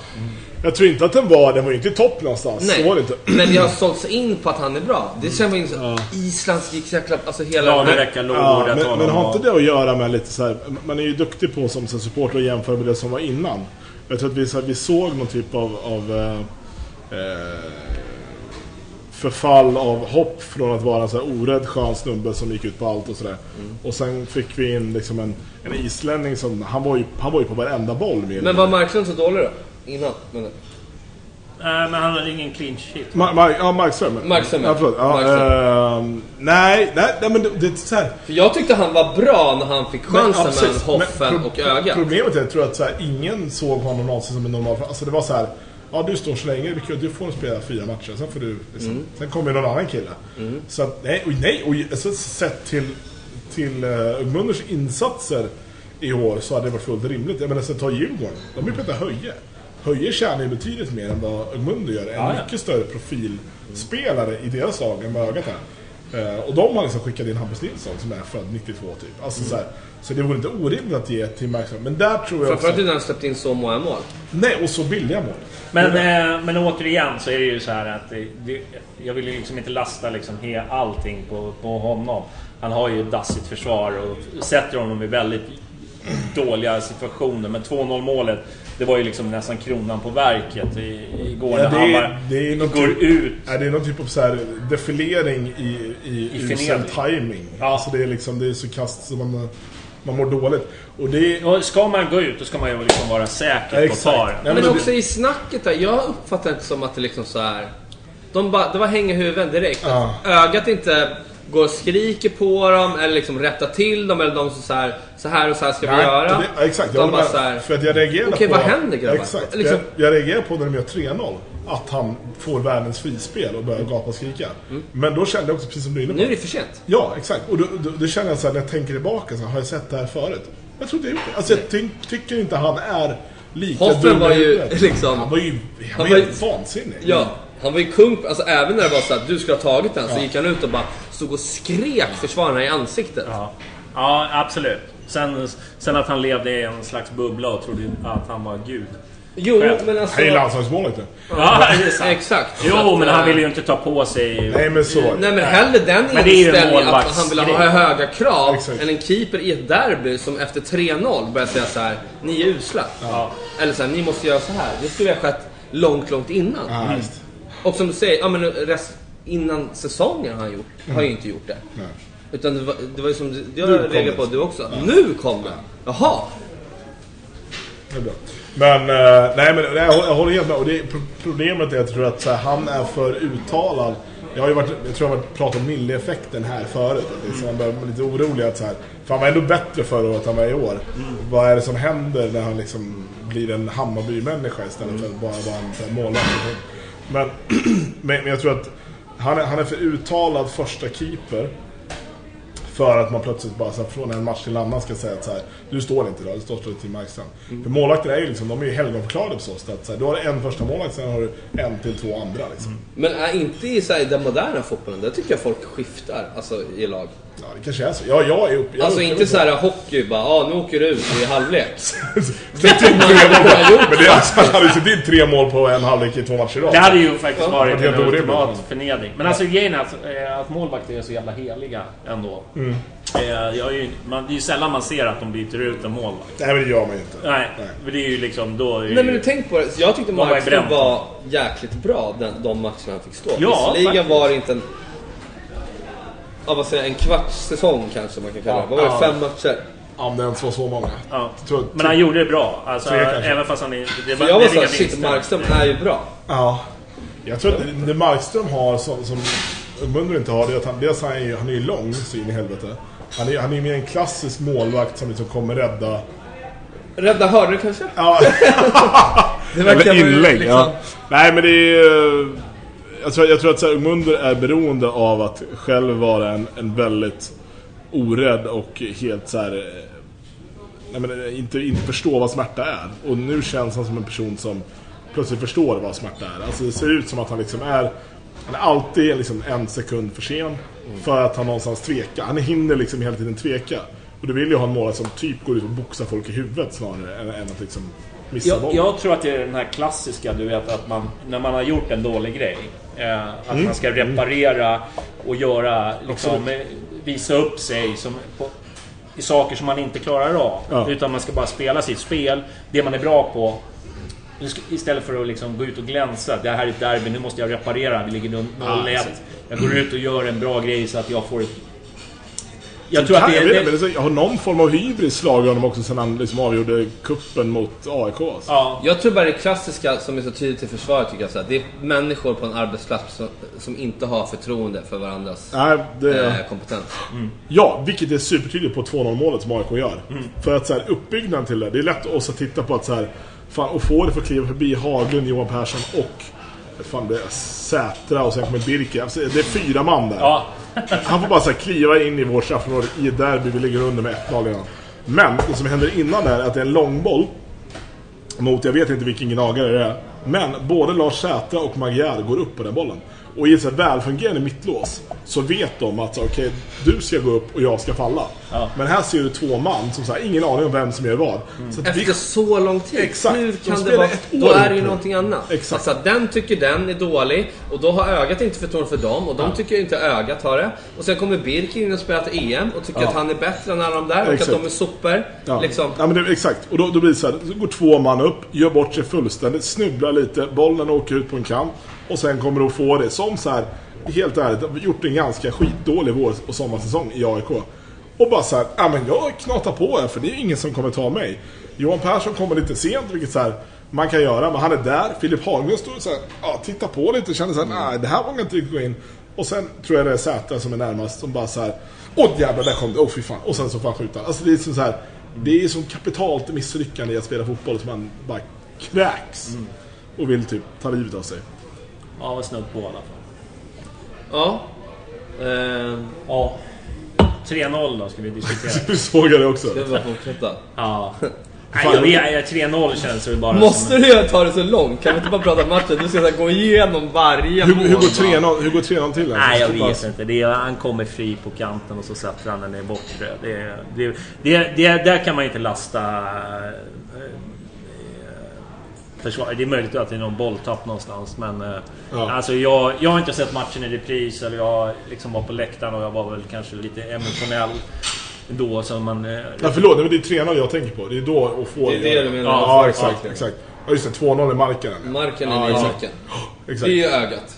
Jag tror inte att den var, den var ju inte i topp någonstans. Så var det inte. Men jag har sålt sig in på att han är bra. Det känner man ju så, Islands gick så jäkla, alltså hela... Ja, jag men, talar men om har inte det att göra med lite så här, man är ju duktig på som som supporter att jämföra med det som var innan. Jag tror att vi, så vi såg någon typ av, av eh, eh, förfall av hopp från att vara en så här orädd skön snubbe som gick ut på allt och sådär. Och sen fick vi in liksom en, en islänning som, han var, ju, han var ju på varenda boll Men var Marklund så dålig då? Innan? Men, men han hade ingen clean sheet. Ma- Ma- ja, Markström. Markström, ja. ja. Förlåt. Ja, Markström. ehm, nej, nej, nej, men det, det är så här. för jag tyckte han var bra när han fick chansen ja, precis. med Hoffen Men och ögat. Problemet är, jag tror att så här, ingen såg honom någonsin som en normal... Alltså det var så här. Ja, du står så länge, du får spela fyra matcher, sen får du... Liksom, Mm. Sen kommer någon annan kille. Så att, nej, och nej, och alltså, sett till, till uh, Ugmunders insatser i år så hade det varit fullt rimligt. Jag menar, så ta Djurgården, de ju petat Höje. Höje tjänar ju betydligt mer än vad Ugmunder gör. En Ja, ja. mycket större profilspelare i deras lag än vad Ögat är. Eh, och de har liksom skickat in Hampus Nilsson som är född 92 typ. Alltså, så, här, så det vore inte orimligt att ge till Markström. Men där tror jag Framförallt också... när han släppte in så många mål. Nej, och så billiga mål. Men, eh, men återigen så är det ju så här att det, jag vill ju liksom inte lasta liksom he, allting på, på honom. Han har ju ett dassigt försvar och sätter honom i väldigt dåliga situationer. Men 2-0 målet, det var ju liksom nästan kronan på verket i, igår Ja, när han bara det är går typ, ut. Ja, det är någon typ av så här defilering i, i, I usel timing. Ja. Alltså det är liksom, det är så kast så man, man mår dåligt. Och det är... Och ska man gå ut, då ska man ju liksom vara säker Ja, på exakt. taren. Ja, Men det- också i snacket där, jag uppfattar inte som att det liksom så här. De bara, det var hänga huvuden direkt. Ja. Ögat inte går och skriker på dem eller liksom rättar till dem eller de som så här, så här och så här ska vi Nej, göra. det, ja, exakt, De jag bara så här, För att jag reagerade Okej, på... vad händer, grabbar? Exakt. Liksom- Jag, jag reagerar på när de gör 3-0. Att han får världens frispel och börjar gapa och skrika. Men då kände jag också, precis som du är inne på. Mm. nu är det för sent. Ja, exakt. Och då, då, då känner jag så här, när jag tänker tillbaka, så här, har jag sett det här förut? Jag tror inte jag gjort det. Alltså jag ty tycker inte han är lika Hoffen var ju liksom- Han var ju, han var ju vansinnig. Ja, han var ju kung, alltså även när det var så att du skulle ha tagit den så gick han ut och bara stod och skrek försvararna i ansiktet. Ja, ja absolut. Sen, sen att han levde i en slags bubbla och trodde att han var gud. Jo, Själv. men alltså... Han är landslagsmålet nu. Ja. Exakt. Jo, att, men han eh, ville ju inte ta på sig... Nej men så. Nej men hellre den Men ju inställningen att han vill ha höga krav Exakt. än en keeper i ett derby som efter 3-0 börjar säga så här: ni är usla. Ja. Eller så här, ni måste göra så här. Det skulle ha skett långt, långt innan. Ja, just. Och som du säger, ja men rest, innan säsongen har han gjort, har ju inte gjort det. Nej. Utan det var, det var ju som du, jag Nu kom reagerade det. på du också. Nu kom det! Jaha! Det är bra. Men, eh, nej men jag, håller- jag håller helt med. Och det, pro- problemet är att jag tror att här, han är för uttalad. Jag har ju varit, jag tror jag har pratat om Mille-effekten här förut. Att det är så man börjar bli lite orolig att så här, för han var ändå bättre förra året än vad han var i år. Vad är det som händer när han liksom blir en Hammarby-människa istället för att bara vara en målvakt? Men, men, men jag tror att han är, han är för uttalad första keeper. För att man plötsligt bara så här, från en match till en annan ska säga att så här, du står inte idag, du står till Markstrand. För målvakter är ju liksom, de är ju helgonförklarade på så sätt. att Så här, du har en första målvakt, sen har du en till två andra liksom. Men är inte i så här, den moderna fotbollen, där tycker jag folk skiftar alltså, i lag. Ja, det kanske är så. Ja, jag är uppe. Jag Alltså är inte så här hockey bara, ja nu åker du ut i halvlek. Släppt in tre mål. Men det är alltså, han hade ju släppt in tre mål på en halvlek i två matcher idag. Det hade ju faktiskt varit det är en ultimat förnedring. Men alltså grejen är att, eh, att målvakter är så jävla heliga ändå. Mm. Eh, Jag är ju, man, det är ju sällan man ser att de byter ut en målvakt. Nej, men det gör man ju inte. Nej, för det är ju liksom då... Är Nej men ju, du tänk på det, jag tyckte Markström var jäkligt bra den, de matcherna han fick stå. Ja, Visserligen var det inte en... Ja, vad säger jag, en kvarts säsong kanske man kan kalla det. Vad var det, Ja. fem matcher? Om det ens var så många. ja. Tror- Men han gjorde det bra. Alltså, även fast han är... Det jag var såhär, shit. Markström är ju bra. Ja. Jag tror att det- det Markström har som, som Munder inte har, det är att han, dels han är ju, han är ju lång så in i helvete. Han är, han är mer en klassisk målvakt som liksom kommer rädda... Rädda hörnor kanske? Ja, Det verkar eller inlägg. liksom- Ja. Nej men det är... eh, Jag tror, jag tror att så här, Munder är beroende av att själv vara en, en väldigt orädd och helt så här... eh, Nej, men eh, inte, inte förstå vad smärta är. Och nu känns han som en person som plötsligt förstår vad smärta är. Alltså det ser ut som att han liksom är... Han är alltid liksom en sekund för sen. För att han någonstans tvekar. Han hinner liksom hela tiden tveka. Och du vill ju ha en målare som typ går ut och boxar folk i huvudet snarare än, än att liksom missa Jag, bollen. jag tror att det är den här klassiska, du vet att man, när man har gjort en dålig grej. Eh, att Mm. man ska reparera och göra, liksom, visa upp sig som, på, i saker som man inte klarar av. Ja. Utan man ska bara spela sitt spel, det man är bra på. Istället för att liksom gå ut och glänsa. Det här är ett derby, nu måste jag reparera. Vi ligger 0-1. Ja, exakt. jag går ut och gör en bra grej så att jag får ett... Jag tror att det jag, är... vet, Det, men det så- har någon form av hybris slagit honom också sen han liksom avgjorde kuppen mot AIK. Alltså. ja, Jag tror bara det klassiska som är så tydligt i försvaret tycker jag så här, det är människor på en arbetsplats som, som inte har förtroende för varandras Nej, det, eh, kompetens. Ja, vilket är supertydligt på 2-0 målet som AIK gör. Mm. För att så här, uppbyggnaden till det, det är lätt oss att titta på att så här, fan, och få det för att kliva förbi Haglund, Johan Persson och fan, det är Sätra och sen kommer Birke. Alltså, det är fyra man där. ja, han får bara så här, kliva in i vårt straffområde i ett derby, vi ligger under med 1-0 redan. Men det som händer innan där är att det är en långboll mot, jag vet inte vilken gnagare det är. Men både Lars Sätra och Magyar går upp på den bollen. Och i ett välfungerande mittlås så vet de att okej, du ska gå upp och jag ska falla. Ja. Men här ser du två man som så här, ingen aning om vem som gör vad. Så att vi- Efter så lång tid, Exakt. hur De kan det spelar vara? ett år Då är det ju någonting annat. Exakt. Alltså, den tycker den är dålig och då har ögat inte förtroende för dem och de tycker inte ögat har det. Och sen kommer Birker in och spelar till EM och tycker Ja. att han är bättre än alla de där och Exakt. att de är sopor. Ja. Liksom. ja men det, exakt. Och då, då blir det så här, så går två man upp, gör bort sig fullständigt, snubblar lite, bollen åker ut på en kant. Och sen kommer du att få det som så här, helt ärligt, har gjort en ganska skitdålig vår och sommarsäsong i AIK. Och bara så här, ja men jag knatar på här för det är ingen som kommer ta mig. Johan Persson kommer lite sent, vilket så här, man kan göra, men han är där. Filip Haglund står så här, ja, tittar på lite och känner så här, nej det här vågar inte riktigt gå in. Och sen tror jag det är Zäta som är närmast som bara så här, åh jävlar där kom det, åh fy fan. Och sen så får han skjuta. Alltså det är som så här, det är som kapitalt misslyckande i att spela fotboll som man bara kräks. Och vill typ ta livet av sig. Ja, var snudd på i alla fall. Ja. Eh, Ja. 3-0 då ska vi diskutera. Du såg jag det också. det var fortsätta. Ja. Nej, jag vet, 3-0 känns väl bara Måste som... du ta det så långt? Kan vi inte bara prata matchen? Du ska så här, gå igenom varje Hur, mål. hur, går bara. 3-0 hur går 3-0 till? Nej, jag vet inte. Det är, han kommer fri på kanten och så sätter han den i bortre. Det, det, det, det, där kan man inte lasta eh, försvar. Det är möjligt att det är någon bolltapp någonstans. Men eh, Ja. alltså jag, jag har inte sett matchen i repris. Eller jag liksom var på läktaren och jag var väl kanske lite emotionell då. Så man, eh, Ja, förlåt, men det är 3-0 jag tänker på. Det är då att få... Det är det du menar? Ja, Ja, exakt, ja. exakt. Ja, just det. 2-0 i marken. Marken Ja, är i exakt. marken. Exakt. Det är ögat.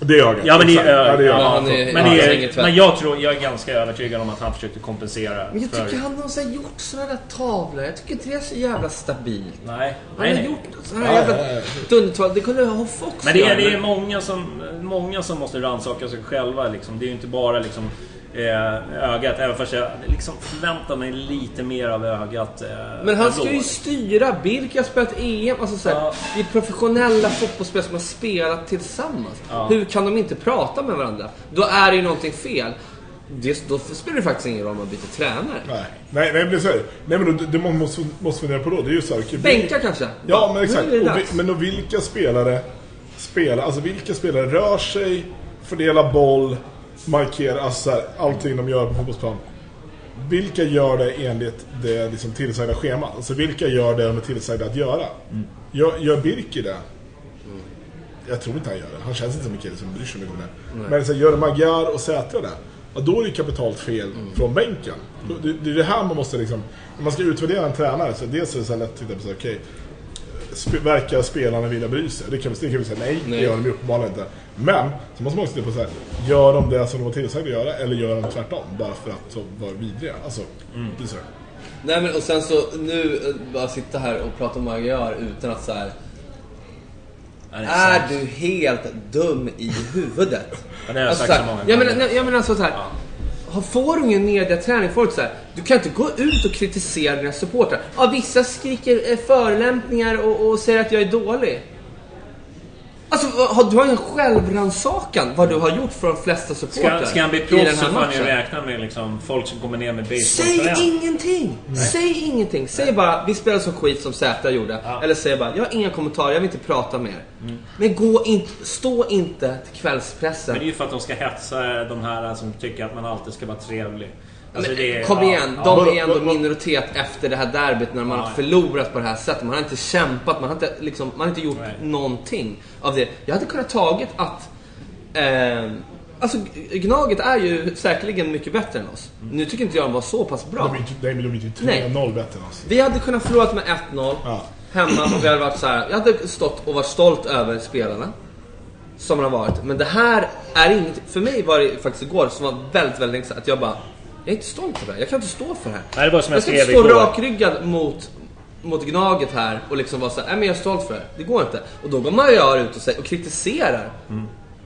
Det är ögat. Ja men det är Ja, det är ja, ögat. han är- men, ja, det är, men jag tror, jag är ganska övertygad om att han försökte kompensera. Men jag för- tycker han har så här gjort såna där tavlor. Jag tycker inte det är så jävla stabilt. Nej, Han nej, har nej. gjort såna Ja, här jävla dundertavlor. Det kunde Hoff också Men det är, det är många, som, många som måste rannsaka sig själva. Liksom. Det är ju inte bara liksom, ögat. Även fast jag liksom förväntar mig lite mer av ögat. Eh, Men han ska ju styra. Birk har spelat EM. Alltså så här, Ja. Det är professionella fotbollsspelare som har spelat tillsammans. Ja. Hur kan de inte prata med varandra? Då är det ju någonting fel. Det, då spelar det faktiskt ingen roll om man byter tränare. Nej, nej, nej, men så här. Nej, men det man måste, måste fundera på då, det är ju så här... Bänka kanske? Ja, men exakt. Och vi, men då vilka spelare spelar, alltså vilka spelare rör sig, fördelar boll, markera, alltså så här, allting de gör på fotbollsplan. Vilka gör det enligt det liksom, tillsagda schemat? Alltså vilka gör det de är tillsagda att göra? Gör, gör Birki det? Jag tror inte han gör det. Han känns inte som en kille som bryr sig mycket om det. Men så här, gör Magyar och Sätra det? Ja, då är det kapitalt fel från bänken. Det, det är det här man måste liksom... När man ska utvärdera en tränare så dels är det så lätt att titta på så här, okej, sp- verkar spelarna vilja bry sig? Det kan, vi- det kan vi säga nej, Nej. det gör de ju uppenbarligen inte. Men, så måste man också titta på så här, gör de det som de var tillsagda att göra eller gör de tvärtom? Bara för att de var vidriga. Alltså, det är så. Nej men och sen så nu eh, bara sitta här och prata om vad jag gör utan att så här. Ja, Är sant. du helt dum i huvudet? Ja, det har jag Alltså, sagt så så här, många jag gånger. menar, nej, jag menar alltså så här. har- Får du ingen mediaträning, får så här, du kan inte gå ut och kritisera dina supportrar. Ja, vissa skriker eh, förolämpningar och, och säger att jag är dålig. Har- du har en självrannsakan vad du har gjort för de flesta supportrar Ska, ska han bli proffs så får han ju räkna med liksom, folk som kommer ner med Säg basebollträn. ingenting! Säg ingenting! Säg bara, vi spelar som skit som Zäta gjorde. Ja. Eller säg bara, jag har inga kommentarer, jag vill inte prata mer. Men gå inte, stå inte till kvällspressen. Men det är ju för att de ska hetsa de här som tycker att man alltid ska vara trevlig. Alltså, Men, det är- kom ja, igen, ja. de Vadå, är ändå vad- minoritet efter det här derbyt när man Ja. har förlorat på det här sättet. Man har inte kämpat, man har inte, liksom, man har inte gjort Nej. någonting av det. Jag hade kunnat tagit att... Eh, alltså Gnaget är ju säkerligen mycket bättre än oss. Nu tycker inte jag de var så pass bra. De är ju inte- nej, men de är ju Nej. 3-0 bättre än oss. Vi hade kunnat förlorat med 1-0 Ja. hemma och vi hade varit så här. Jag hade stått och varit stolt över spelarna. Som man har varit. Men det här är inget... För mig var det faktiskt igår som var väldigt, väldigt länge att jag bara... Jag är inte stolt över det här. Jag kan inte stå för det här. Nej, det var som jag jag ska inte stå igår. rakryggad mot, mot Gnaget här och liksom vara så här, nej men jag är stolt för det. Det går inte. Och då går Magyar ut och, säger, och kritiserar Mm.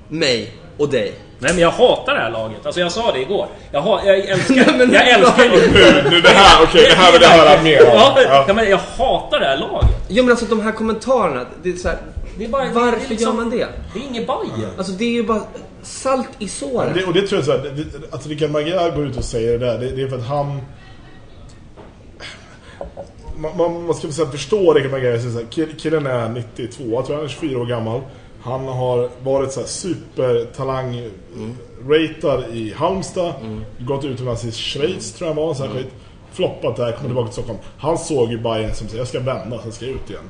mig och dig. Nej men jag hatar det här laget. Alltså jag sa det igår. Jag, ha, jag älskar... Nej, men- jag älskar ju... Nu, nu det här, okej, det här vill jag höra mer om. Ja, Ja. men jag hatar det här laget. Ja men alltså de här kommentarerna, det är så här, Det är bara, varför det är liksom- gör man det? Det är inget Bajen. Alltså det är ju bara salt i såren. Det, och det tror jag så här, det- att Rickard Magyar går ut och säger det där, det, det är för att han... Man, man, man ska säga förstå Rickard Magyar, så här, kill- killen är 92, jag tror han är 24 år gammal. Han har varit så här supertalang ratad i Halmstad, gått utomlands i Schweiz tror jag var, så här skit. Floppat där, kommer tillbaka till Stockholm. Han såg ju Bayern som säger jag ska vända, sen ska jag ut igen.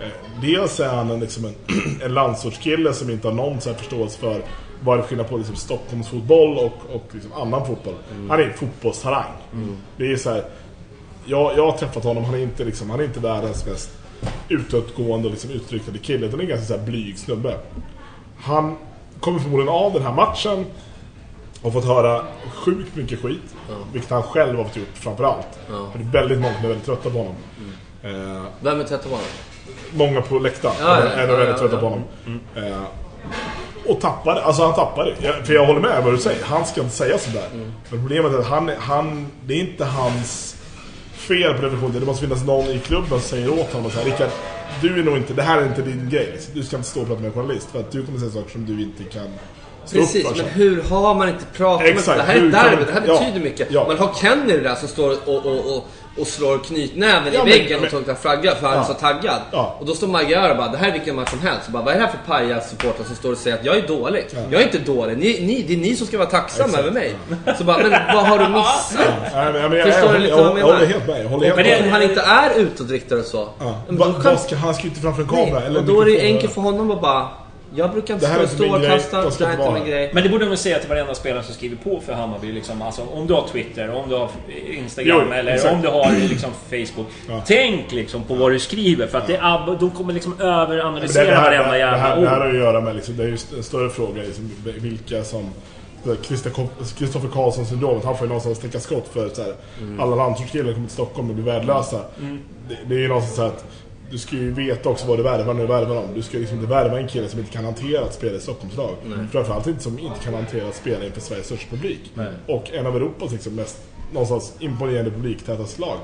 Eh, dels är han en, liksom en, en landsortskille som inte har någon så här förståelse för vad det är för skillnad på liksom Stockholmsfotboll och, och liksom annan fotboll. Han är en fotbollstalang. Det är så här, jag, jag har träffat honom, han är inte, liksom, han är inte världens mest utåtgående och liksom utryckande kille, utan är en ganska så här blyg snubbe. Han kommer förmodligen av den här matchen och fått höra sjukt mycket skit, vilket han själv har fått gjort framförallt. För det är väldigt många som är väldigt trötta på honom. Eh, Vem är trött på honom? många på läktaren Ja, ja, är ja, väldigt ja, trötta ja. på honom. Eh, och tappade, alltså han tappade. Jag, för jag håller med vad du säger, han ska inte säga sådär. Men problemet är att han, han, det är inte hans fel på revolutionen. Det måste finnas någon i klubben som säger åt honom så här, Rickard, du är nog inte, det här är inte din grej. Du ska inte stå och prata med en journalist för att du kommer säga saker som du inte kan stå Precis, upp för. men hur har man inte pratat Exakt, med Det här är ett derby, det här ja, betyder mycket. ja. Man har Kenny där som står och, och, och, och slår knytnäven Ja, i men- väggen men- och tar flagga för han är Ja. så taggad. Ja. Och då står Magyar och bara, det här är vilken match som helst. Och bara, vad är det här för pajas-supportrar som står och säger att jag är dålig? Jag är inte dålig, ni, ni, det är ni som ska vara tacksamma Exakt. över mig. Så bara, men vad har du missat? Nej, men, men, Förstår jag, du lite jag, vad jag jag, håller menar? helt med. Jag håller helt Men med. Om han inte är utåtriktad och så. Ja. men då kan- ska, han ska ju inte framför en kamera. Nej, eller och då är det ju enkelt för honom att bara, jag brukar inte Det här stå är och ska det här är inte min grej. Men det borde de väl säga till varenda spelare som skriver på för Hammarby. Liksom, alltså, om du har Twitter, om du har Instagram Jo, eller exakt. om du har liksom, Facebook. Ja. Tänk liksom på vad du skriver. För att det är, de kommer liksom Men det, det, överanalysera här, varenda det, jävla här, det här har att göra med, liksom, det är ju en större fråga, liksom, vilka som... Kristoffer Karlsson-syndromet, han får ju någonstans sticka skott för så här, alla landsortskillar kommer till Stockholm och blir värdelösa. Det, det är ju någonstans så att du ska ju veta också vad du värvar när du värvar dem. Du ska ju liksom inte värva en kille som inte kan hantera att spela i Stockholmslag. Framförallt inte som inte kan hantera att spela inför Sveriges största publik. Och en av Europas liksom mest någonstans imponerande publiktätaste lag.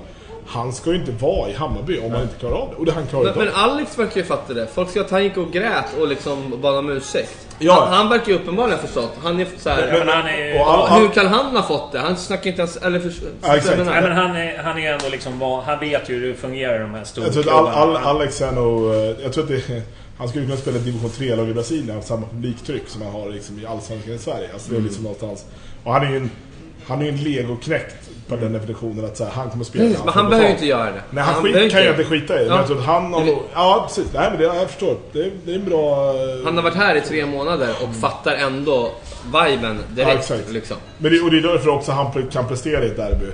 Han ska ju inte vara i Hammarby om han inte klarar av det. Och det han klarar Men, inte men av. Alex verkar ju fatta det. Folk ska att han gick och grät och liksom bad om ursäkt. Ja. Han, han verkar ju uppenbarligen ha förstått. Han är så här, Ja, men han är, och hur kan han ha fått det? Han snackar inte ens... Eller för, Ja, exakt. Nej, men han, är, han är ändå liksom Han vet ju hur det fungerar de här Jag tror att all, all, Alex är nog... eh, Jag tror att det, Han skulle kunna spela i division 3-lag i Brasilien, har samma publiktryck som han har liksom, i allsvenskan i Sverige. Alltså, det är liksom någonstans. Och han är ju en, han är en legoknäckt på den definitionen att så här, han kommer spela. Precis, men han behöver ju inte göra det. Nej, han, skit, behöver kan ju inte- skita i. Ja. Men jag tror att han har nog... Ja, precis. Nej, men det, jag förstår. Det, det är en bra... eh, Han har varit här i tre månader och fattar ändå viben direkt. Ja, exakt. liksom. Men det, och det är därför också han kan prestera i ett derby.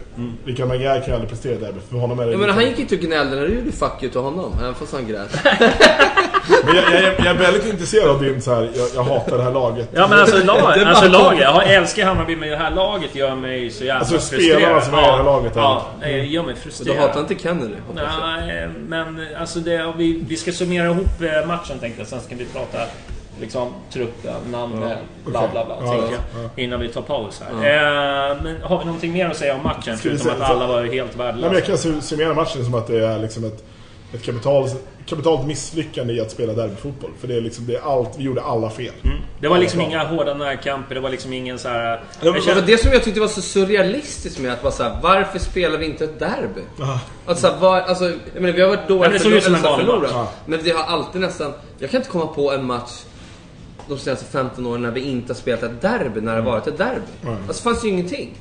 Rickard Magyar kan ju aldrig prestera i ett derby. För honom är det Ja, men han gick inte och gnällde när du gjorde fuck you till honom, även fast han grät. Men jag, jag, jag är väldigt intresserad av din så här, jag, jag hatar det här laget. Ja men alltså, lag, alltså laget, jag älskar Hammarby men det här laget gör mig så jävla Alltså, frustrerad. spelarna som är i det här laget, Ja, det gör mig Så du frustrerad. hatar inte Kennedy? Nej, men alltså det, vi, vi ska summera ihop eh, matchen tänkte jag. Sen ska vi prata liksom truppen, namn, bla bla bla. Ja, tänker ja, jag, Innan vi tar paus här. Eh, men har vi någonting mer att säga om matchen? Förutom att alla var helt Nej, men jag värdelösa. kan su- summera matchen som att det är liksom ett, ett kapital, kapitalt misslyckande i att spela derbyfotboll. För det är liksom, det är allt, vi gjorde alla fel. Det var liksom inga hårda närkamper, det var liksom ingen så här... Det var- Det känner- det som jag tyckte var så surrealistiskt med att bara såhär, varför spelar vi inte ett derby? Att så här, var, alltså, jag menar, vi har varit dåliga det ut som en förlorat. match. Men det har alltid nästan, jag kan inte komma på en match de senaste 15 åren när vi inte har spelat ett derby när det har varit ett derby. Alltså fanns ju ingenting.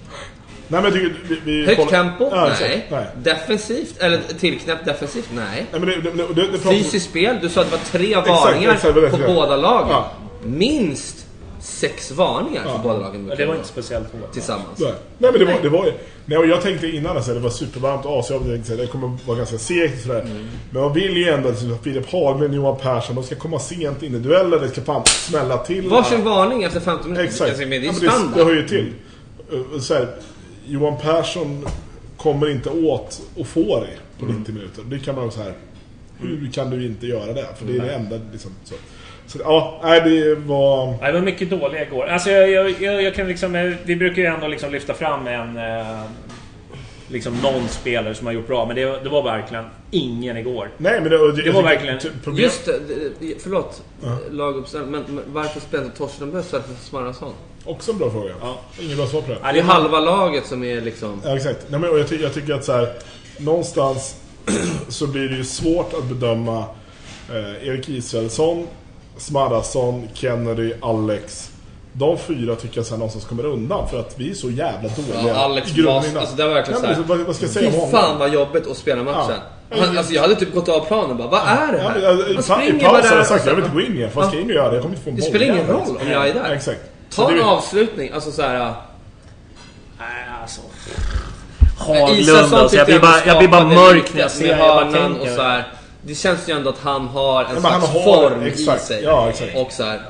Nej, men tycker, vi, vi Högt kollar- tempo? Ja, exakt. nej. nej. Defensivt? Eller tillknäppt defensivt? Nej. Nej, men det, det, det, Fysiskt spel? Du sa att det var tre Exakt, varningar exakt, på båda lagen. Ja. Minst sex varningar för båda lagen. Det var inte speciellt hårt. Tillsammans. Nej, Nej men det var, det var ju... Nej, och jag tänkte innan alltså, det var supervarmt och Asien, jag tänkte att det kommer vara ganska segt och sådär. Mm. Men man vill ju ändå att Filip och Johan Persson, de ska komma sent in i dueller, det ska fan smälla till. Varsin varning efter 15 minuter. Exakt. Alltså, det är Ja, det, det hör ju till. Uh, Så här, Johan Persson kommer inte åt att få det på Mm. 90 minuter. Det kan man ju så här. Hur kan du inte göra det? För det är det enda liksom, så. Så ja, nej det var... Nej, det var mycket dåliga igår. Alltså jag, jag, jag, jag kan liksom, eh, vi brukar ju ändå liksom lyfta fram en... Liksom någon spelare som har gjort bra, men det, det var verkligen ingen igår. Nej men det, Det jag var verkligen- problem- Just det, det- förlåt. Laguppställning. Men, men varför spelar inte Torsten Böss istället för Smarrason? Också en bra fråga. Ja. Ingen bra svar på det. Ja, Det är halva laget som är liksom... Ja, exakt. Nej, men, jag, ty jag tycker att så här, någonstans så blir det ju svårt att bedöma eh, Erik Israelsson, Smarrason, Kennedy, Alex. De fyra tycker jag så här någonstans kommer undan för att vi är så jävla dåliga Ja, Alex innan. alltså, det var verkligen Nej, så men här. Vad, vad ska jag säga Fy om honom? fan vad jobbigt att spela matchen. Ja. Han, alltså, jag hade typ gått av planen och bara, vad är det Ja, här? men, alltså, i, Han springer paus bara där jag sagt jag vill inte gå in igen. Vad ska jag in och göra? Jag kommer inte få en Det boll. spelar ingen Ja, roll om jag är där. Ja, exakt. Ta en det- avslutning, alltså såhär... Nej, alltså... Haglund alltså, jag blir bara, jag blir bara mörk när jag ser hörnan och tänker. så här. Det känns ju ändå att han har en men slags form i sig. ja, exakt. Och så här,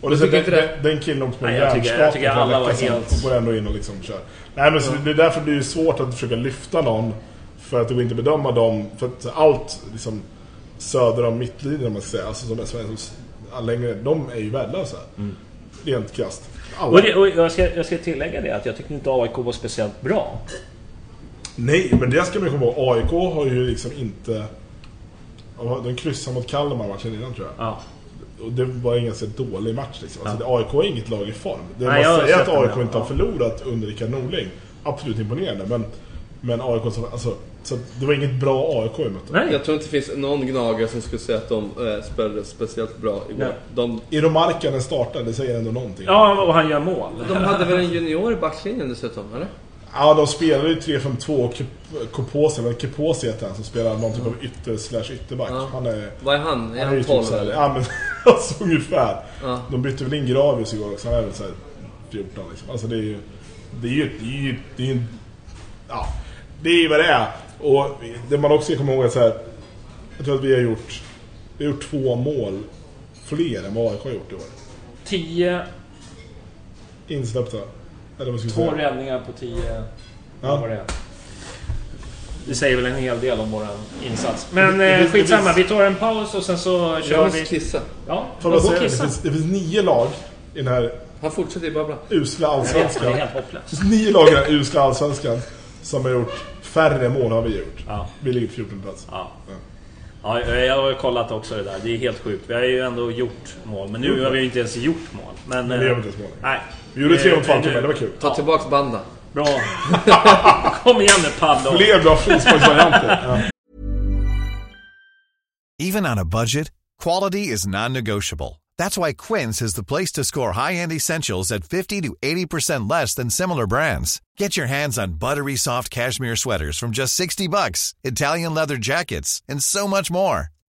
Och det, den, det? den, killen tycker- jag hjärnskakning för alla var helt- och går ändå in och liksom kör. Nej men så det är därför det svårt att försöka lyfta någon. För att det går inte att bedöma dem. För att allt liksom söder om mittlinjen om man ska säga. Alltså som är svensk, längre, de är ju värdelösa. Rent krasst. Och, det, och jag, ska, jag ska tillägga det att jag tyckte inte AIK var speciellt bra. Nej, men det ska man komma ihåg. AIK har ju liksom inte... De kryssade mot Kalmar matchen innan tror jag. Ja. Och det var en ganska dålig match liksom. Alltså, det- AIK är inget lag i form. Det Nej, man jag har säger sett att AIK ja. inte har förlorat under Rickard Norling. Absolut imponerande. Men, men AIK som, alltså, så det var inget bra AIK vi mötte. Nej. jag tror inte det finns någon gnagare som skulle säga att de eh, spelade speciellt bra igår. Nej. De, Iron Markkanen startade, det säger ändå någonting. Ja, och han gör mål. de hade väl en junior i backlinjen dessutom, eller? Ja, de spelade ju 3-5-2 och Koposi, men Keposi heter han som spelar någon typ av ytter slash ytterback. Ja. Han är... Vad är han? Är Han han 12 typ såhär, eller? ja men alltså ungefär. Ja. De bytte väl in Gravius igår också, han är väl såhär 14 liksom. Alltså det är ju... Det är ju... Det är ju... Det är ju ja, det är ju vad det är. Och det man också ska komma ihåg är så här. Jag tror att vi har gjort... Vi har gjort två mål fler än vad AIK har gjort i år. 10, Insläppta. Eller vad ska två säga? räddningar på 10. Ja. Vad det? Det säger väl en hel del om vår insats. Men Det- det- eh, det- skitsamma, vi tar en paus och sen så Jag kör måste vi... kissa. Ja, Får och säga, det, kissa. finns, det finns nio lag i den här Han fortsätter ju babbla. usla Jag Det allsvenskan. Det finns nio lag i den här usla allsvenskan som har gjort färre mål har vi gjort. Ja. Vi ligger på 14 plats. Ja. Ja, jag har kollat också det där. Det är helt sjukt. Vi har ju ändå gjort mål, men nu har vi ju inte ens gjort mål. Men, Men det vi eh, inte ens mål. Nej. Vi gjorde tre Eh, mot Falkenberg, nu- det var kul. Ta tillbaks banda. Bra. Kom igen nu Paddo. Fler bra frisparksvarianter. Ja. Even on a budget, quality is non-negotiable. That's why Quince is the place to score high-end essentials at 50 to 80% less than similar brands. Get your hands on buttery soft cashmere sweaters from just 60 bucks, Italian leather jackets, and so much more.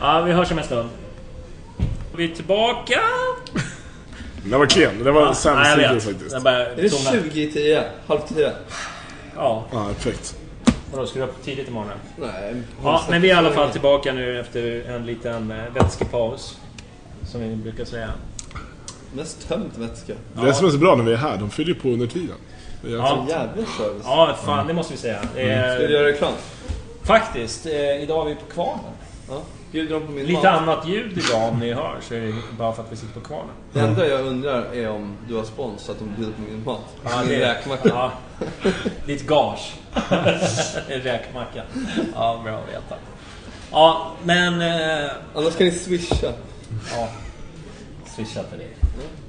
Ja, vi hörs om en stund. Vi är tillbaka. Det var klen. Det var Ja, sämst hittills faktiskt. Den börjar Är det tona. 20 i 10? Halv 10? Ja, Ja, perfekt. vadå, ska du upp tidigt imorgon? Nej. Ja, men vi är i alla fall tillbaka nu efter en liten eh, vätskepaus. Som vi brukar säga. Mest tömt vätska. Det är som är så bra när vi är här. De fyller ju på under tiden. Ja. Jävla service. Ja, fan det måste vi säga. Är, Ska du göra reklam? Faktiskt, eh, idag är vi på Kvarnen. Ja. Bjuder de på min Lite mat? annat ljud idag om ni hör, så är det bara för att vi sitter på Kvarnen. Det enda jag undrar är om du har spons så att de bjuder på min mat. min det- räkmacka. Ja, lite gage. En räkmacka. Ja, bra att veta. Ja, men... Eh, Annars kan ni swisha. ja. Swisha till dig.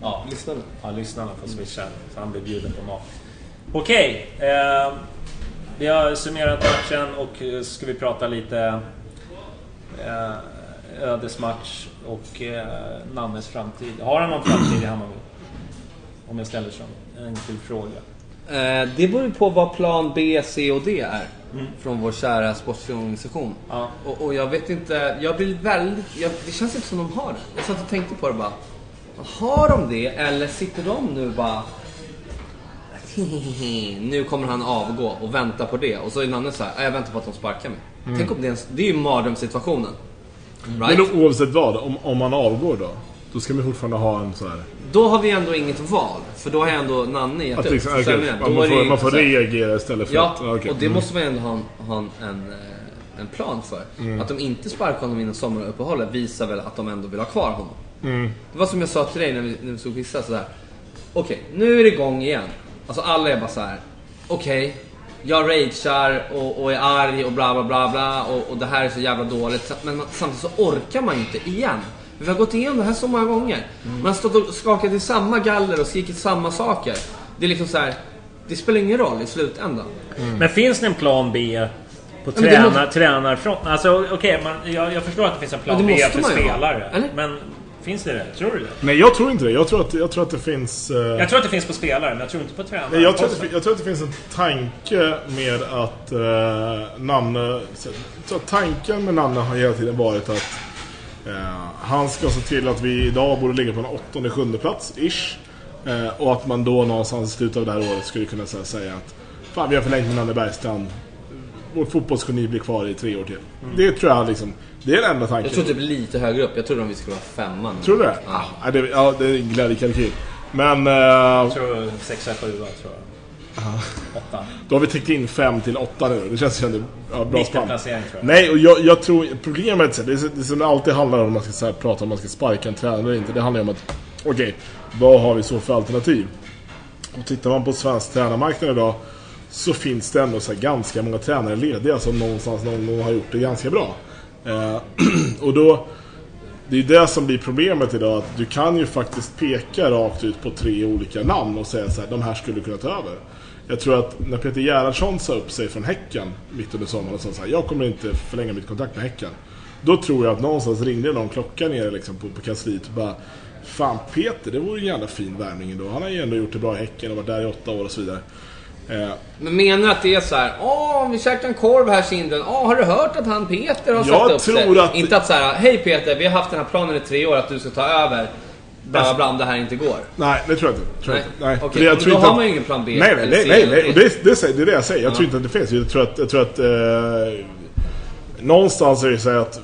Ja, Lyssna nu. ja, lyssnarna får swisha så han blir bjuden på mat. Okej. Eh, vi har summerat matchen och eh, ska vi prata lite eh, ödesmatch och eh, Nannes framtid. Har han någon framtid i Hammarby? Om jag ställer som en enkel fråga. Eh, det beror ju på vad plan B, C och D är. Från vår kära sportorganisation. Ja. Och, och jag vet inte, jag blir väldigt... Jag, det känns inte som de har det. Jag satt och tänkte på det bara. Har de det eller sitter de nu bara... Nu kommer han avgå och vänta på det. Och så är Nanne så här, "Ah, jag väntar på att de sparkar mig. Tänk om det är en, Det är ju mardrömssituationen. Right? Men oavsett vad, om, om man avgår då? Då ska vi fortfarande ha en så här... Då har vi ändå inget val. För då har jag ändå Nanne gett Att upp. liksom, jag menar, man, får, man får reagera istället för Ja, att... okej. och det Mm. måste man ändå ha ha en, en, eh, en plan för. Mm. Att de inte sparkar honom innan sommaruppehållet visar väl att de ändå vill ha kvar honom. Mm. Det var som jag sa till dig när vi, när vi såg vissa sådär. Okej, nu är det igång igen. Alltså alla är bara så här. Okej, jag ragear och, och är arg och bla bla bla bla och, och det här är så jävla dåligt. Men man, samtidigt så orkar man ju inte igen. Vi har gått igenom det här så många gånger. Man har stått och skakat i samma galler och skrikit samma saker. Det är liksom så här. Det spelar ingen roll i slutändan. Men finns det en plan B på tränar, måste- tränarfronten? Alltså okej, man- jag, jag förstår att det finns en plan B för spelare. Men finns det det? Tror du det? Nej, jag tror inte det. Jag tror att, jag tror att det finns... eh, Jag tror att det finns på spelare, men jag tror inte på tränare. Nej, jag, tror att det, jag tror att det finns en tanke med att eh, Nanne... Så tanken med Nanne har hela tiden varit att eh, han ska se till att vi idag borde ligga på en åttonde, sjunde plats, ish. Eh, och att man då någonstans i slutet av det här året skulle kunna här, säga att Fan, vi har förlängt med Nanne Bergstrand. Vårt fotbollsgeni blir kvar i tre år till. Det tror jag liksom... Det är den enda tanken. Jag tror typ lite högre upp. Jag trodde vi skulle vara femman. Tror du det? Ja. Ja, det, ja, det är en glädjekalkyl. Men... eh, Jag tror sexa, sjua tror jag. Åtta. Då har vi täckt in 5 till 8 nu. Det känns som ja, bra spann. Mittenplacering tror jag. Nej, och jag, jag tror problemet, här, det, är, det som det alltid handlar om, om man ska så här, prata om man ska sparka en tränare eller inte. Det handlar ju om att, okej, vad har vi så för alternativ? Och tittar man på svensk tränarmarknad idag så finns det ändå så här, ganska många tränare lediga som någonstans någon gång har gjort det ganska bra. Eh, och då, det är det som blir problemet idag, att du kan ju faktiskt peka rakt ut på tre olika namn och säga så här, de här skulle kunna ta över. Jag tror att när Peter Gerhardsson sa upp sig från Häcken mitt under sommaren och sa så här, jag kommer inte förlänga mitt kontrakt med Häcken. Då tror jag att någonstans ringde någon klocka nere liksom på, på kansliet och bara Fan Peter, det vore en jävla fin värvning ändå. Han har ju ändå gjort det bra i Häcken och varit där i åtta år och så vidare. Eh, Men menar du att det är så här, åh, vi käkade en korv här kinden. Åh, har du hört att han Peter har Jag sagt upp sig? att- Inte att så här, hej Peter, vi har haft den här planen i tre år att du ska ta över. Bla bla om det här inte går. Nej, det tror jag inte. Tror Nej. inte. Nej. Jag men tror då inte har man ju ingen plan B Nej, nej, nej. Nej, nej. Det, det, det är det jag säger. Jag Ja. tror inte att det finns. Jag tror att... Jag tror att eh, någonstans är det så att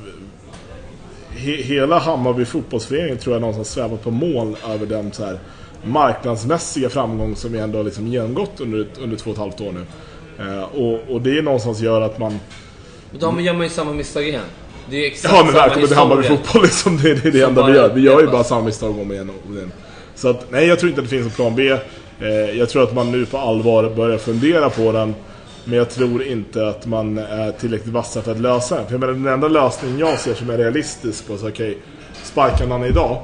he, hela Hammarby fotbollsförening tror jag någonstans svävat på moln över den så här marknadsmässiga framgång som vi ändå har liksom genomgått under, under två och ett halvt år nu. Eh, och, och det någonstans gör att man... Men då gör man ju samma misstag igen. Det är ju exakt Ja men välkommen till Hammarby fotboll liksom. Det, det är det enda vi gör. Vi gör ju bara samma misstag om igen och om igen. Så att, nej jag tror inte att det finns en plan B. Eh, jag tror att man nu på allvar börjar fundera på den. Men jag tror inte att man är tillräckligt vassa för att lösa den. För jag menar, den enda lösningen jag ser som är realistisk på så okej, sparka någon iddag.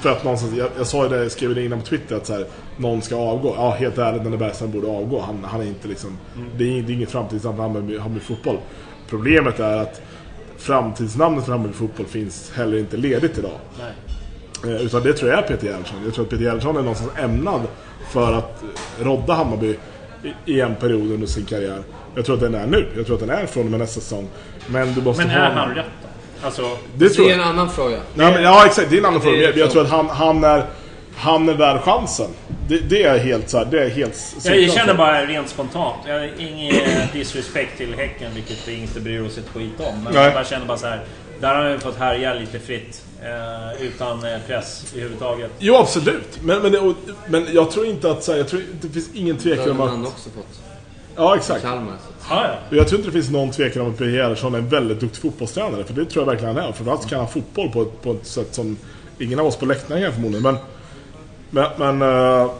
För att någonstans, jag, jag sa ju det, jag skrev det innan på Twitter att så här, någon ska avgå. Ja, helt ärligt, Nanne Bergström borde avgå. Han, han är inte liksom, det, är, det är inget framtidsnamn för Hammarby, Hammarby fotboll. Problemet är att framtidsnamnet för Hammarby fotboll finns heller inte ledigt idag. Eh, Utan det tror jag är Peter Gerhardsson. Jag tror att Peter Gerhardsson är någonstans ämnad för att rodda Hammarby i, en period under sin karriär. Jag tror att den är nu. Jag tror att den är från och med nästa säsong. Men du måste Men ha... är han rätt? Alltså, Det Det är jag. en annan fråga. Nej, men, ja exakt, det är en annan fråga. är Jag, jag tror att han, han är han är värd chansen. Det, det är helt så här, det är helt jag solklart. känner bara rent spontant. Jag har ingen disrespect till Häcken, vilket vi inte bryr oss ett skit om. Men Nej. jag bara känner bara så här. Där har han ju fått härja lite fritt. Eh, utan eh, press överhuvudtaget. Jo absolut. Men, men, det, och, men jag tror inte att så här, jag tror, det finns ingen Det tvekan om har att... han också fått. Ja exakt. Kalmar. Ja, ja. Jag tror inte det finns någon tvekan om att Peter Gerhardsson är en väldigt duktig fotbollstränare. För det tror jag verkligen han är. Framförallt kan han fotboll på ett, på ett sätt som ingen av oss på läktaren kan förmodligen. Men, men, men eh,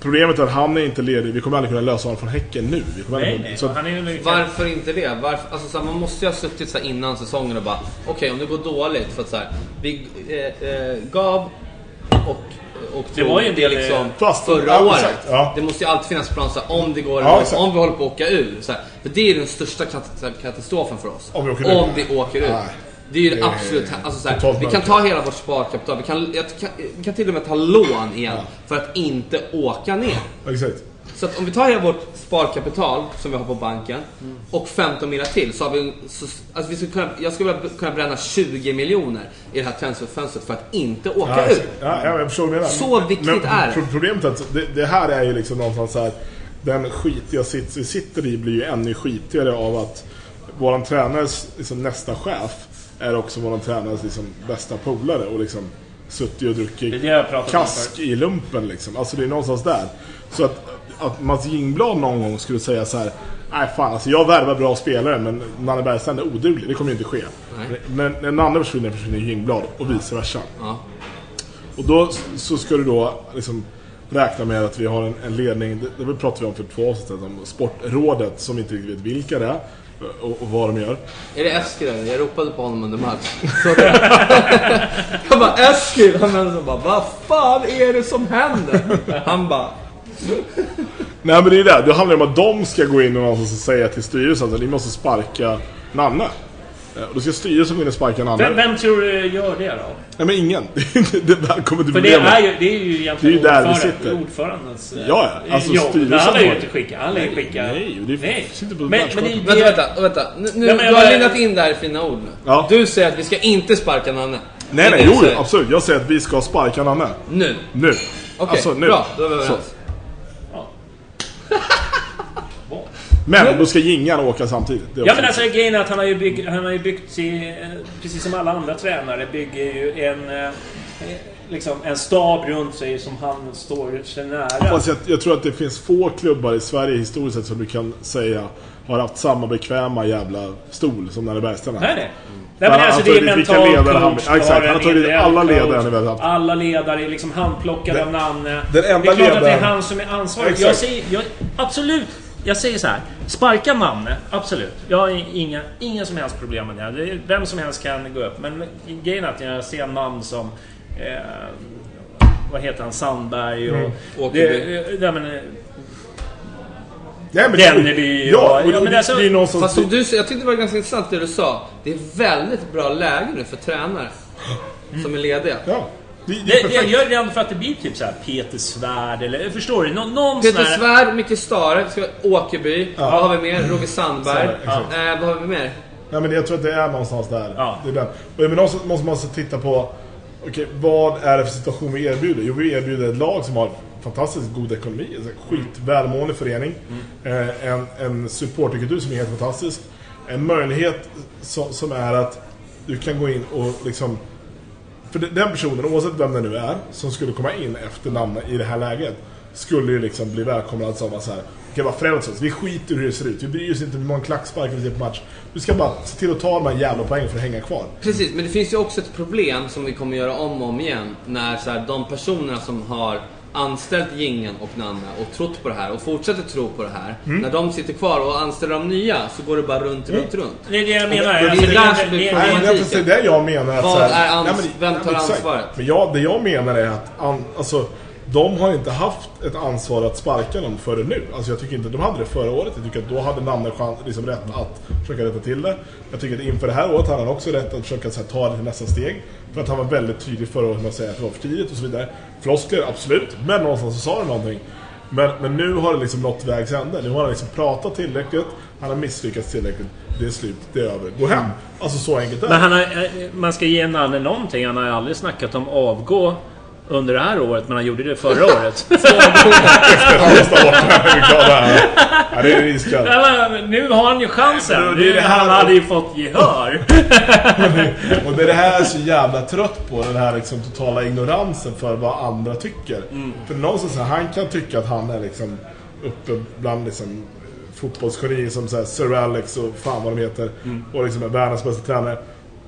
problemet är att han är inte ledig. Vi kommer aldrig kunna lösa honom från Häcken nu. Nej, aldrig, nej. så att, Han är ju Varför inte det? Varför, alltså, så här, man måste ju ha suttit så här, innan säsongen och bara Okej, om det går dåligt för att så här, vi eh, eh, gav och och Det var ju en del, liksom Fast- förra ja, året. exakt, ja. Det måste ju alltid finnas plan så här, om det går Ja, om vi håller på att åka ur. Så här, för det är den största kat- katastrofen för oss. Om vi åker ur. Om vi åker ur. Nej. Det är ju det absolut... Alltså, så här, vi kan ta hela vårt sparkapital. Vi kan, jag, kan, vi kan till och med ta lån igen för att inte åka ner. exakt. Så att om vi tar hela vårt sparkapital som vi har på banken och 15 miljoner till så har vi... Så, alltså vi skulle kunna, jag skulle kunna bränna 20 miljoner i det här transferfönstret för att inte åka Ja, exakt. ja, ja, jag förstår vad du menar. Så viktigt Men är det. pro- Problemet är att det, det här är ju liksom någonstans så här. Den skitiga sits vi sitter i blir ju ännu skitigare av att våran tränares liksom, nästa chef är också våran tränares liksom, bästa polare och liksom suttit och Det druckit det kask i lumpen liksom. Alltså det är någonstans där. Så att, att Mats Jingblad någon gång skulle säga så här. Nej fan, alltså jag värvar bra spelare men Nanne Bergstrand är oduglig. Det kommer ju inte ske. Nej. Men när Nanne försvinner försvinner Jingblad och vice versa. Ja. Och då så ska du då liksom räkna med att vi har en, en ledning, det, det pratade vi om för två avsnitt om Sportrådet som inte riktigt vet vilka det är och, och vad de gör. Är det Eskil eller? Jag ropade på honom under match. Jag bara Eskil! Han bara Vad fan är det som händer? Han bara Nej men det är det, det handlar om att de ska gå in och någonstans och säga till styrelsen att ni måste sparka Nanne. Eh, Och då ska styrelsen gå in och sparka Nanne. Vem, vem tror du gör det då? Nej men ingen. det är välkommen till För det är ju, det är ju egentligen Det är ju där vi ordförande- sitter. ordförandens... eh, Ja, ja. Alltså, jobb. styrelsen Han lär ju inte skicka. Han lär ju skicka... Nej, det är- sitter på men, men det, Vänta, vänta, vänta. Nu, Ja, du har lindat in det här i fina ord nu. Ja. Du säger att vi ska inte sparka Nanne. Nej är nej, jo absolut. Jag säger att vi ska sparka Nanne. Nu. Nu. Okej, Alltså, nu. bra. Då är vi Så. överens. Men då ska Jingan åka samtidigt. Ja men alltså grejen är att han har ju byggt, han har ju byggt sig, eh, precis som alla andra tränare, bygger ju en, eh, liksom en stab runt sig som han står sig nära. Fast jag, jag tror att det finns få klubbar i Sverige historiskt sett som du kan säga har haft samma bekväma jävla stol som Nanne Bergström. Nej, nej. Nej, Han men alltså det är mental ledare han- coach, ja, exakt, han har tagit alla ledare han haft. Alla ledare är liksom handplockade av Nanne. den enda det är klart att det är ledaren- han som är ansvarig. Jag säger, jag, absolut. Jag säger så här. Sparka Nanne, absolut. Jag har inga, inga som helst problem med det. Vem som helst kan gå upp. Men grejen är att jag ser namn som... Eh, vad heter han? Sandberg och... Åkerby. Det, men, Nej, men Denneby Ja, och- men ja, men det, alltså- det är. Fast som du säger, jag tyckte det var ganska intressant det du sa. Det är väldigt bra läge nu för tränare. Som är lediga. Ja. Det, det är det, jag gör det ändå för att det blir typ så här Peter Svärd eller... Förstår du? Nå, någon Peter sån här... Svärd, Micke Stare, Åkerby. Vad har vi mer? Roger Sandberg. Sandberg, exakt. Eh, vad har vi mer? Nej, men jag tror att det är någonstans där. Ja. Det är den. Och men någonstans måste man också titta på Okej, vad är det för situation vi erbjuder? Jo, vi erbjuder ett lag som har fantastiskt god ekonomi. Alltså en skitvälmående förening. mm. en, en supporterkultur som är helt fantastisk. en möjlighet som, som är att du kan gå in och liksom för den personen, oavsett vem det nu är, som skulle komma in efter namn i det här läget, skulle ju liksom bli välkomnad som att så här, okej vad frälst oss, vi skiter hur det ser ut, vi bryr oss inte hur många klacksparkar vi ser på match. Du ska bara se till att ta de här jävla poängen för att hänga kvar. Precis, men det finns ju också ett problem som vi kommer göra om och om igen. När så här, de personerna som har anställt Gingen och Nanne och trott på det här och fortsätter tro på det här. När de sitter kvar och anställer de nya så går det bara runt, runt, runt. Det är det jag menar. det är Alltså, där som blir det- Nej, det är det jag menar. Att Vad så här, är ans- nej, men- vem tar exakt. ansvaret? Men jag, det jag menar är att an, alltså, de har inte haft ett ansvar att sparka någon före nu. Alltså, jag tycker inte de hade det förra året. Jag tycker att då hade Nanne chans, liksom rätt att försöka rätta till det. Jag tycker att inför det här året hade han också rätt att försöka så här, ta det till nästa steg. För att han var väldigt tydlig förra året med att säga att det var för tidigt och så vidare. Floskler, absolut. Men någonstans så sa han någonting. Men, men nu har det liksom nått vägs ände. Nu har han liksom pratat tillräckligt. Han har misslyckats tillräckligt. Det är slut, det är över. Gå hem. Alltså så enkelt är det. Men han har, eh, man ska ge Nanne någonting. Han har ju aldrig snackat om avgå under det här året, men han gjorde det förra året. Det. Ja, det är iskallt. Nu har han ju chansen. Men det är det här- han hade ju fått gehör. Och det är det här jag är så jävla trött på. Den här liksom totala ignoransen för vad andra tycker. För någonstans han kan tycka att han är liksom uppe bland liksom fotbollsgenier som så här, Sir Alex och fan vad de heter. Och liksom är världens bästa tränare.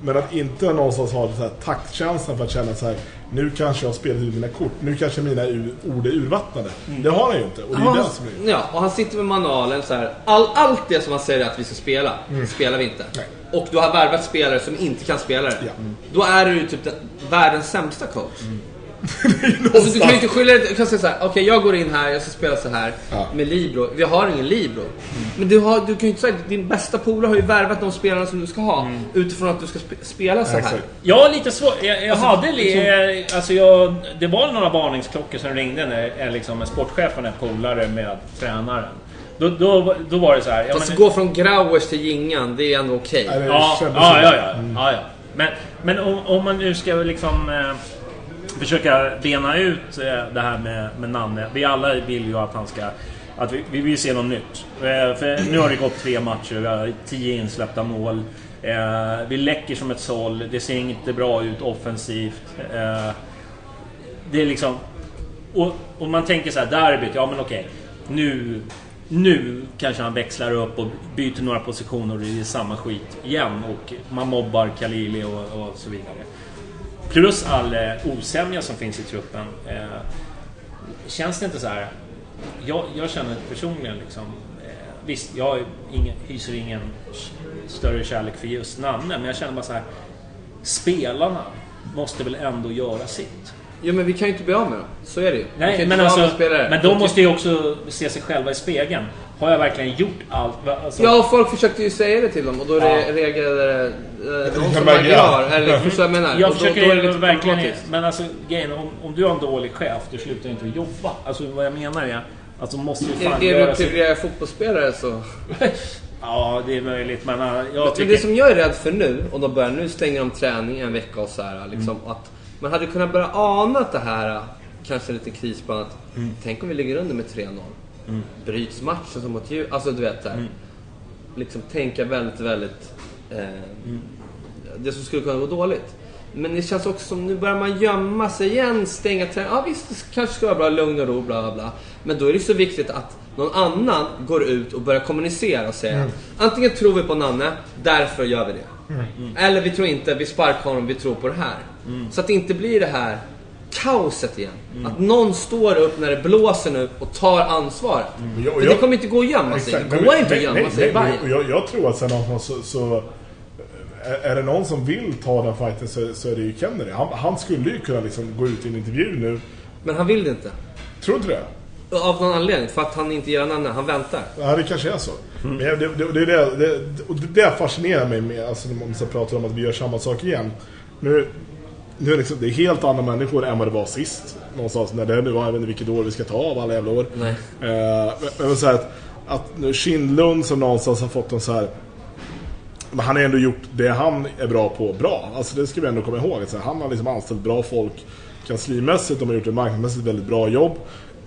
Men att inte någonstans ha så här taktkänslan för att känna så här. Nu kanske jag har spelat ut mina kort. Nu kanske mina ord är urvattnade. Det har han ju inte. Och det är Ja, det han, som är... ja, och han sitter med manualen så här. All, allt det som han säger att vi ska spela, spelar vi inte. Nej. Och du har värvat spelare som inte kan spela det. Ja. Då är du typ den, världens sämsta coach. Alltså, du kan ju inte skylla dig, du kan säga såhär, okej jag går in här, jag ska spela så här Ja. med Libro. Vi har ingen Libro. Men du, har, du kan ju inte säga, din bästa polare har ju värvat de spelarna som du ska ha. Utifrån att du ska spe, spela så här. Exakt. Jag har lite svårt. Jag, jag hade li, alltså jag, Det var några varningsklockor som ringde när eh, liksom, sportchefen är polare med tränaren. Då, då, då var det så här. Fast men- gå från Grauers till Jingan, det är ändå okej. Det Ja, ja, ja, ja, ja, ja. Men, men om, om man nu ska liksom eh, försöka bena ut eh, det här med, med Nanne. Vi alla vill ju att han ska... Att vi, vi vill se något nytt. Eh, för nu har det gått tre matcher, vi har tio insläppta mål. Eh, vi läcker som ett såll, det ser inte bra ut offensivt. Det är liksom... Och, och man tänker så här, derbyt, ja men okej. Nu, nu kanske han växlar upp och byter några positioner och det är samma skit igen. Och man mobbar Khalili och, och så vidare. Plus all eh, osämja som finns i truppen. Eh, känns det inte så här... Jag, jag känner personligen liksom... Eh, visst, jag ingen, hyser ingen större kärlek för just Nanne, men jag känner bara så här... Spelarna måste väl ändå göra sitt. Jo men vi kan ju inte bli av med dem. Så är det ju. Nej, men alltså... Men de måste ju också se sig själva i spegeln. Har jag verkligen gjort allt? Alltså, Ja, folk försökte ju säga det till dem och då re- Ja. reagerade eh, någon som Magyar. Eller förstår du vad jag menar? Jag och då, försöker då är det lite verkligen... Men alltså grejen om, om du har en dålig chef, du slutar inte att jobba. Alltså vad jag menar är... Alltså måste ju fan Är, är du privilegierad fotbollsspelare så... Ja, det är möjligt, men uh, jag Men tycker... det som jag är rädd för nu, och de börjar nu stänger de träning en vecka och så här, liksom Mm. att man hade kunnat börja ana att det här, kanske en liten krisplan, att Mm. tänk om vi ligger under med 3-0. Bryts matchen som mot djur. Alltså du vet där. Mm. Liksom tänka väldigt, väldigt... Eh, Mm. Det som skulle kunna gå dåligt. Men det känns också som nu börjar man gömma sig igen, stänga träning. Ja visst, det kanske ska vara bra, lugn och ro, bla bla bla. Men då är det så viktigt att någon annan går ut och börjar kommunicera och säga antingen tror vi på Nanne, därför gör vi det. Eller vi tror inte, vi sparkar honom, vi tror på det här. Så att det inte blir det här kaoset igen. Att någon står upp när det blåser nu och tar ansvaret. jag- För det kommer inte gå att gömma sig. Exakt. Det Men- går inte att gömma sig i jag, jag tror att sen någonstans så, så är, det någon som vill ta den fighten så, så är det ju Kennedy. Han, han skulle ju kunna liksom gå ut i en intervju nu. Men han vill det inte. Tror du inte det? Av någon anledning. För att han inte gillar Nanne. Han väntar. Ja, det kanske är så. Men det, det, det, det, det, det, fascinerar mig med, alltså när man pratar om att vi gör samma sak igen. Nu, nu är liksom, det är helt andra människor än vad det var sist. Någonstans när det nu, jag vet inte vilket år vi ska ta av alla jävla år. Nej. Eh, men, men så här att, att nu Kindlund som någonstans har fått en så här men han har ändå gjort det han är bra på bra. Alltså det ska vi ändå komma ihåg. Att så här, han har liksom anställt bra folk kanslimässigt. De har gjort ett marknadsmässigt väldigt bra jobb.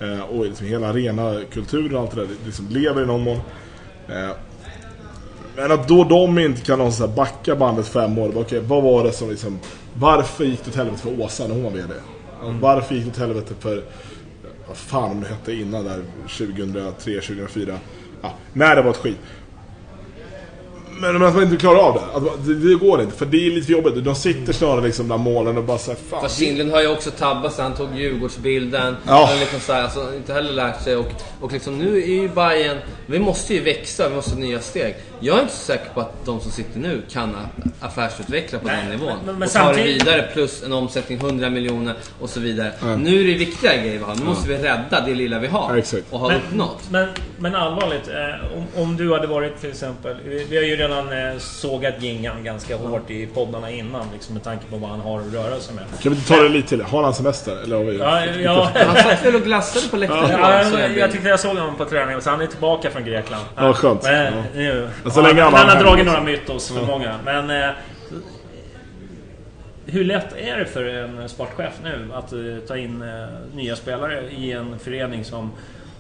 Eh, och liksom hela arena kulturen och allt det där liksom lever i någon mån. Eh, Men att då de inte kan någon så backa bandet fem år. Okej, vad var det som liksom... Varför gick det åt helvete för Åsa när hon var VD? Varför gick det åt helvete för... Vad fan det hette innan där, 2003, 2004. Ja, när det var ett skit. Men men att man inte klarar av det. Att, det, det går inte, för det är lite för jobbigt. De sitter snarare liksom bland målen och bara såhär, fan. Fast Kindlund har ju också tabbat sig. Han tog Djurgårdsbilden. Ja. Han liksom så här, alltså, inte heller lärt sig. Och, och liksom, nu är ju Bayern Vi måste ju växa, vi måste ha nya steg. Jag är inte så säker på att de som sitter nu kan affärsutveckla på Nej, den nivån. men- men och ta det samtidigt- vidare plus en omsättning 100 miljoner och så vidare. Nu är det viktiga grejer vi har. Nu måste vi rädda det lilla vi har. Ja. Och har Men, uppnått. men, men allvarligt, eh, om, om du hade varit till exempel... Vi, vi har ju redan eh, sågat Gingan ganska hårt i poddarna innan, liksom, med tanke på vad han har att röra sig med. Kan vi ta det lite till? Har han semester? Eller har vi... Ja, ja, Han satt väl och glassade på läktaren Ja, jag, jag jag tyckte jag såg honom på träningen, så han är tillbaka från Grekland. Ja, skönt. Men, Ja. nu, så länge han, han har dragit några mytos för många. Men eh, hur lätt är det för en sportchef nu att eh, ta in eh, nya spelare i en förening som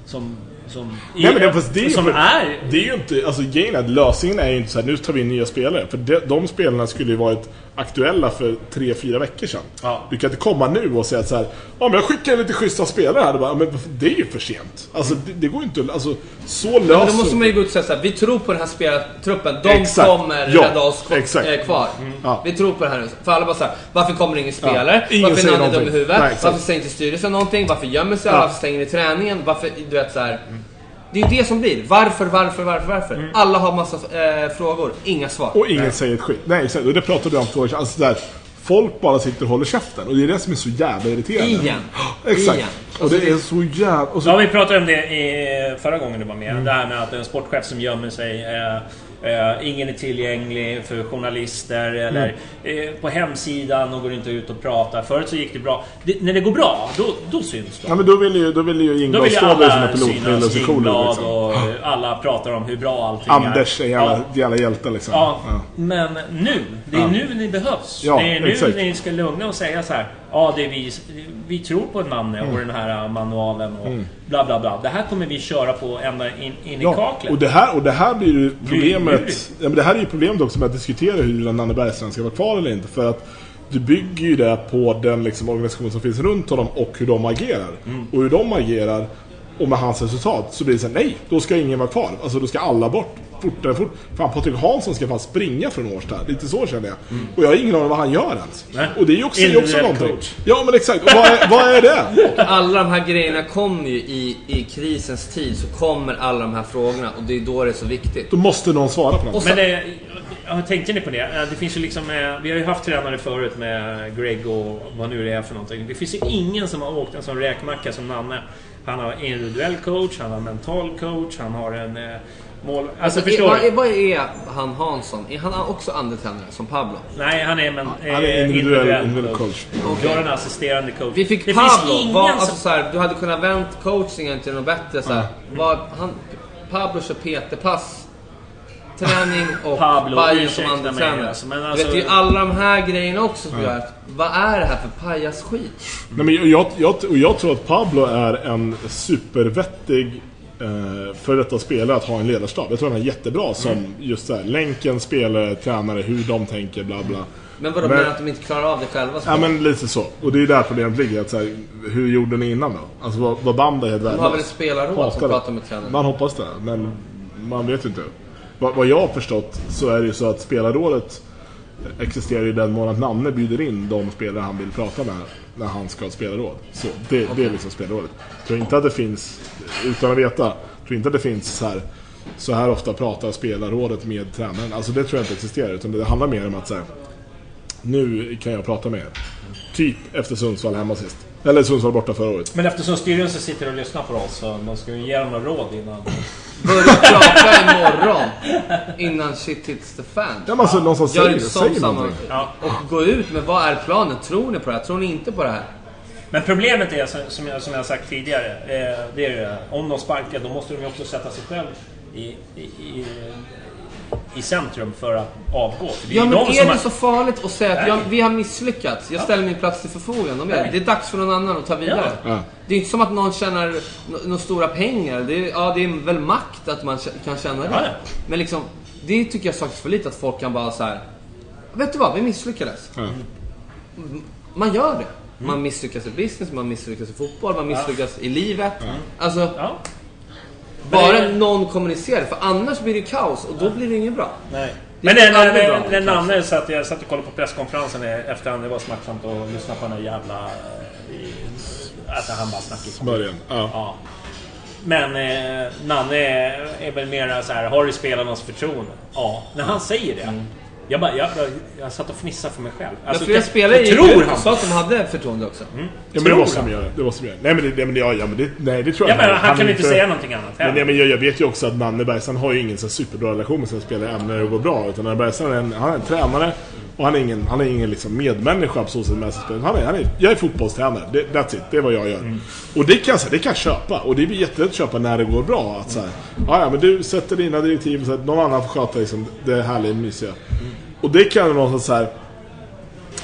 som, som, i, Nej, men det, fast det, är som för- är... Det är ju inte, alltså grejen är att lösningen är ju inte så här, nu tar vi in nya spelare. För de, de spelarna skulle ju varit aktuella för tre fyra veckor sedan. Ja. Du kan inte komma nu och säga så här, ja men jag skickar lite schyssta spelare här. Bara, men det är ju för sent. Alltså det, det går ju inte, alltså så Ja, men löser då måste man ju gå ut och säga såhär, vi tror på den här spelartruppen, de Exakt. kommer Ja, rädda oss kvar. exakt. eh, kvar. Ja. Vi tror på det här nu. För alla bara såhär, varför kommer det ingen spelare? Ingen varför är Nanne dum i huvudet? Varför säger inte styrelsen någonting? Varför gömmer sig alla? Ja. Varför stänger ni träningen? Varför, du vet såhär. Det är ju det som blir. Varför, varför, varför, varför? Alla har massa eh, frågor, inga svar. Och ingen säger ett skit. Nej exakt, och det pratade vi om för. Alltså där, folk bara sitter och håller käften. Och det är det som är så jävla irriterande. Igen. Exakt. Igen. Och det är så jävla... Så, Ja, vi pratade om det i, förra gången du var med. Det här med att en sportchef som gömmer sig. Eh, eh, ingen är tillgänglig för journalister. Eller eh, på hemsidan och går inte ut och pratar. Förut så gick det bra. Det, när det går bra, då, då syns de. Ja men då vill ju, då vill ju ju stå med sina pilotbrillor och liksom. och alla pratar om hur bra allting Anders är en jävla, Ja. jävla hjälte liksom. Ja, Ja. men nu. Det är nu ni behövs. Ja, det är nu exakt. ni ska lugna och säga så här. Ja, det är vi, vi tror på Nanne och den här äh, manualen och bla bla bla. Det här kommer vi köra på ända in, in i kaklet. och det här, och det här blir ju problemet... Ja, men det här är ju problemet också med att diskutera huruvida Nanne Bergstrand ska vara kvar eller inte. För att du bygger ju det på den liksom, organisation som finns runt honom och hur de agerar. Mm. Och hur de agerar, och med hans resultat, så blir det så här, nej, då ska ingen vara kvar. Alltså då ska alla bort. Fortare, fort. Fan, Patrik Hansson ska fan springa från Årsta. Lite så känner jag. Och jag har ingen aning om vad han gör ens. Mm. Nej. Och det är ju också, också någonting. coach. Ja men exakt, och vad är, vad är det? Alla de här grejerna kommer ju i, i krisens tid, så kommer alla de här frågorna och det är då det är så viktigt. Då måste någon svara på något. Och Men det, ja, tänkte ni på det? Eh, Det finns ju liksom, eh, vi har ju haft tränare förut med Greg och vad nu det är för någonting. Det finns ju ingen som har åkt en sån räkmacka som Nanne. Han har individuell coach, han har mental coach, han har en eh, mål... Alltså, Alltså, förstår vad, är, vad är han Hansson? Är han också andetränare som Pablo? Nej, han är, men, Han är individuell, individuell coach. Du har en assisterande coach. Vi fick det Pablo. som... alltså, så här, du hade kunnat vänt coachingen till något bättre. Så här. Vad, han, Pablo kör PT-pass, träning och Pablo, Bayern som mig, andetränare. alltså, men Du alltså- vet ju alla de här grejerna också som gör att, vad är det här för pajasskit? Nej, men jag, jag, jag, och jag tror att Pablo är en supervettig eh, för detta spelare att ha en ledarstab. Jag tror han är jättebra som just så här, länken, spelare, tränare, hur de tänker, bla bla. Men vadå, Men- menar du att de inte klarar av det själva? Ja men lite så. Och det är där problemet ligger. Att, så här, hur gjorde ni innan då? Alltså var, var bandet helt de har väl ett värdelöst? spelarråd som pratar med tränarna? Man hoppas det, men man vet ju inte. Vad, jag har förstått så är det ju så att spelarrådet existerar i den mån att Nanne bjuder in de spelare han vill prata med när han ska ha spelarråd. Så det, det är liksom spelarrådet. Jag tror inte att det finns, utan att veta, tror inte att det finns så här så här ofta pratar spelarrådet med tränaren. Alltså det tror jag inte existerar, utan det handlar mer om att så här, nu kan jag prata med er. Typ efter Sundsvall hemma sist. Eller Sundsvall borta förra året. Men eftersom styrelsen sitter och lyssnar på oss så man ska ju ge dem några råd innan. Börja prata imorgon innan shit hits the fan. Ja, men alltså, någon som Gör säger, som säger samma. någonting. Ja. Och gå ut med vad är planen? Tror ni på det här? Tror ni inte på det här? Men problemet är, som- jag, som jag sagt tidigare, eh, det är det, om de sparkar då måste de ju också sätta sig själv i, i, i, i centrum för att avgå. För Ja men de är som det har- så farligt att säga att Nej. ja, vi har misslyckats? Jag ställer min plats till förfogande. om. Det Det är dags för någon annan att ta vidare. Ja. Det är inte som att någon tjänar några stora pengar. Det är, ja, det är väl makt att man kan känna det. Ja, ja. Men liksom, det tycker jag saknas för lite, att folk kan bara så här. Vet du vad, vi misslyckades. Ja. Man gör det. Man misslyckas i business, man misslyckas i fotboll, man misslyckas i livet. Alltså, Ja. Bara det- någon kommunicerar. För annars blir det kaos och då blir det inget bra. Nej. Det Men är när, när, Nanne satt, jag satt och kollade på presskonferensen efterhand, det var smärtsamt att lyssna på den jävla... eh, i- Alltså han bara snackade Smörjan. Ja. Ja. Men eh, Nanne är, är väl mer så här, har du spelarnas förtroende? Ja. När han säger det. Jag, bara, jag, jag, satt och fnissade för mig själv. Alltså, flera jag- spelare jag tror han. sa att de hade förtroende också. Ja, men det måste han. de göra. Det måste de göra. Nej men det, nej, men det, ja, ja, men det, nej, det tror Ja, jag men han, kan är inte säga någonting annat Men, nej, men jag, jag vet ju också att Nanne Bergstrand har ju ingen så superbra relation med sina spelare även när det går bra. Utan Nanne Bergstrand är en, han är en tränare och han är ingen, han är ingen liksom medmänniska på så sätt med spelare. Han är, han är, jag är fotbollstränare, det, that's it, det är vad jag gör. Mm. Och det kan, jag det kan jag köpa. Och det blir jättelätt att köpa när det går bra. Att så här, ja, ja men du sätter dina direktiv så att någon annan får sköta liksom, det härliga mysiga. Mm. Och det kan någonstans så här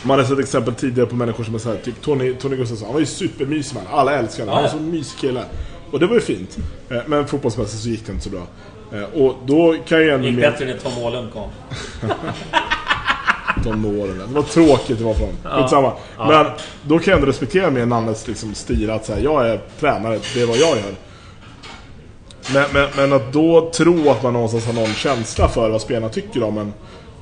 man har sett exempel tidigare på människor som är såhär, typ Tony, Tony Gustafsson, han var ju supermysig man. Alla älskar honom, han var så mysig kille. Och det var ju fint. Eh, Men fotbollsmässigt så gick det inte så bra. Eh, Och då kan jag ändå gick med bättre när Tom Åhlund kom. de åren. Det var tråkigt det var från. Skitsamma. Men då kan jag ändå respektera mer Nannes liksom, stil. Att säga, jag är tränare, det är vad jag gör. Men, men, men att då tro att man någonstans har någon känsla för vad spelarna tycker om en.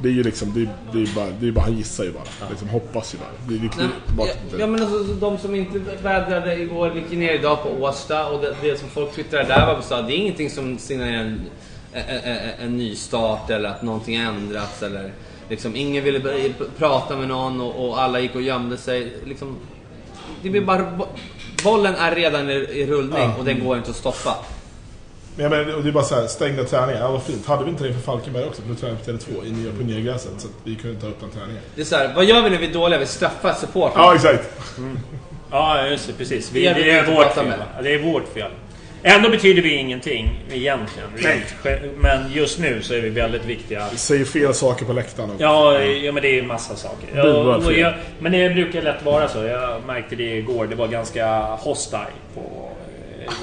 Det är ju liksom, det är, det är bara, det är bara, han gissar ju bara. Liksom hoppas ju bara. Det det Nej, bara ja, ja men alltså de som inte vädrade igår gick ner idag på Årsta och det, det som folk twittrade där var så att det är ingenting som signalerar en, en, en, en ny start eller att någonting har ändrats eller liksom ingen ville prata med någon och, och alla gick och gömde sig. Liksom, det blir bara, bo- bollen är redan i, i rullning Ja. och den går inte att stoppa. Men och det är bara så här, stängda träningar. Ja, vad fint. Hade vi inte det för Falkenberg också? För då tränade vi på Tele2 i nya, på nya gräset. Så att vi kunde ta upp den träningen. Det är så här, vad gör vi när vi är dåliga? Vi straffar support. Ja, exakt. Ja, just det. Precis. Vi, Det är det är vårt fel. Det är vårt fel. Ändå betyder vi ingenting egentligen. rent. Men just nu så är vi väldigt viktiga. Säger fel saker på läktaren också. Ja, ja men det är massa saker. Ja, Buar och fel. jag, men det brukar lätt vara så. Jag märkte det igår. Det var ganska hostile på...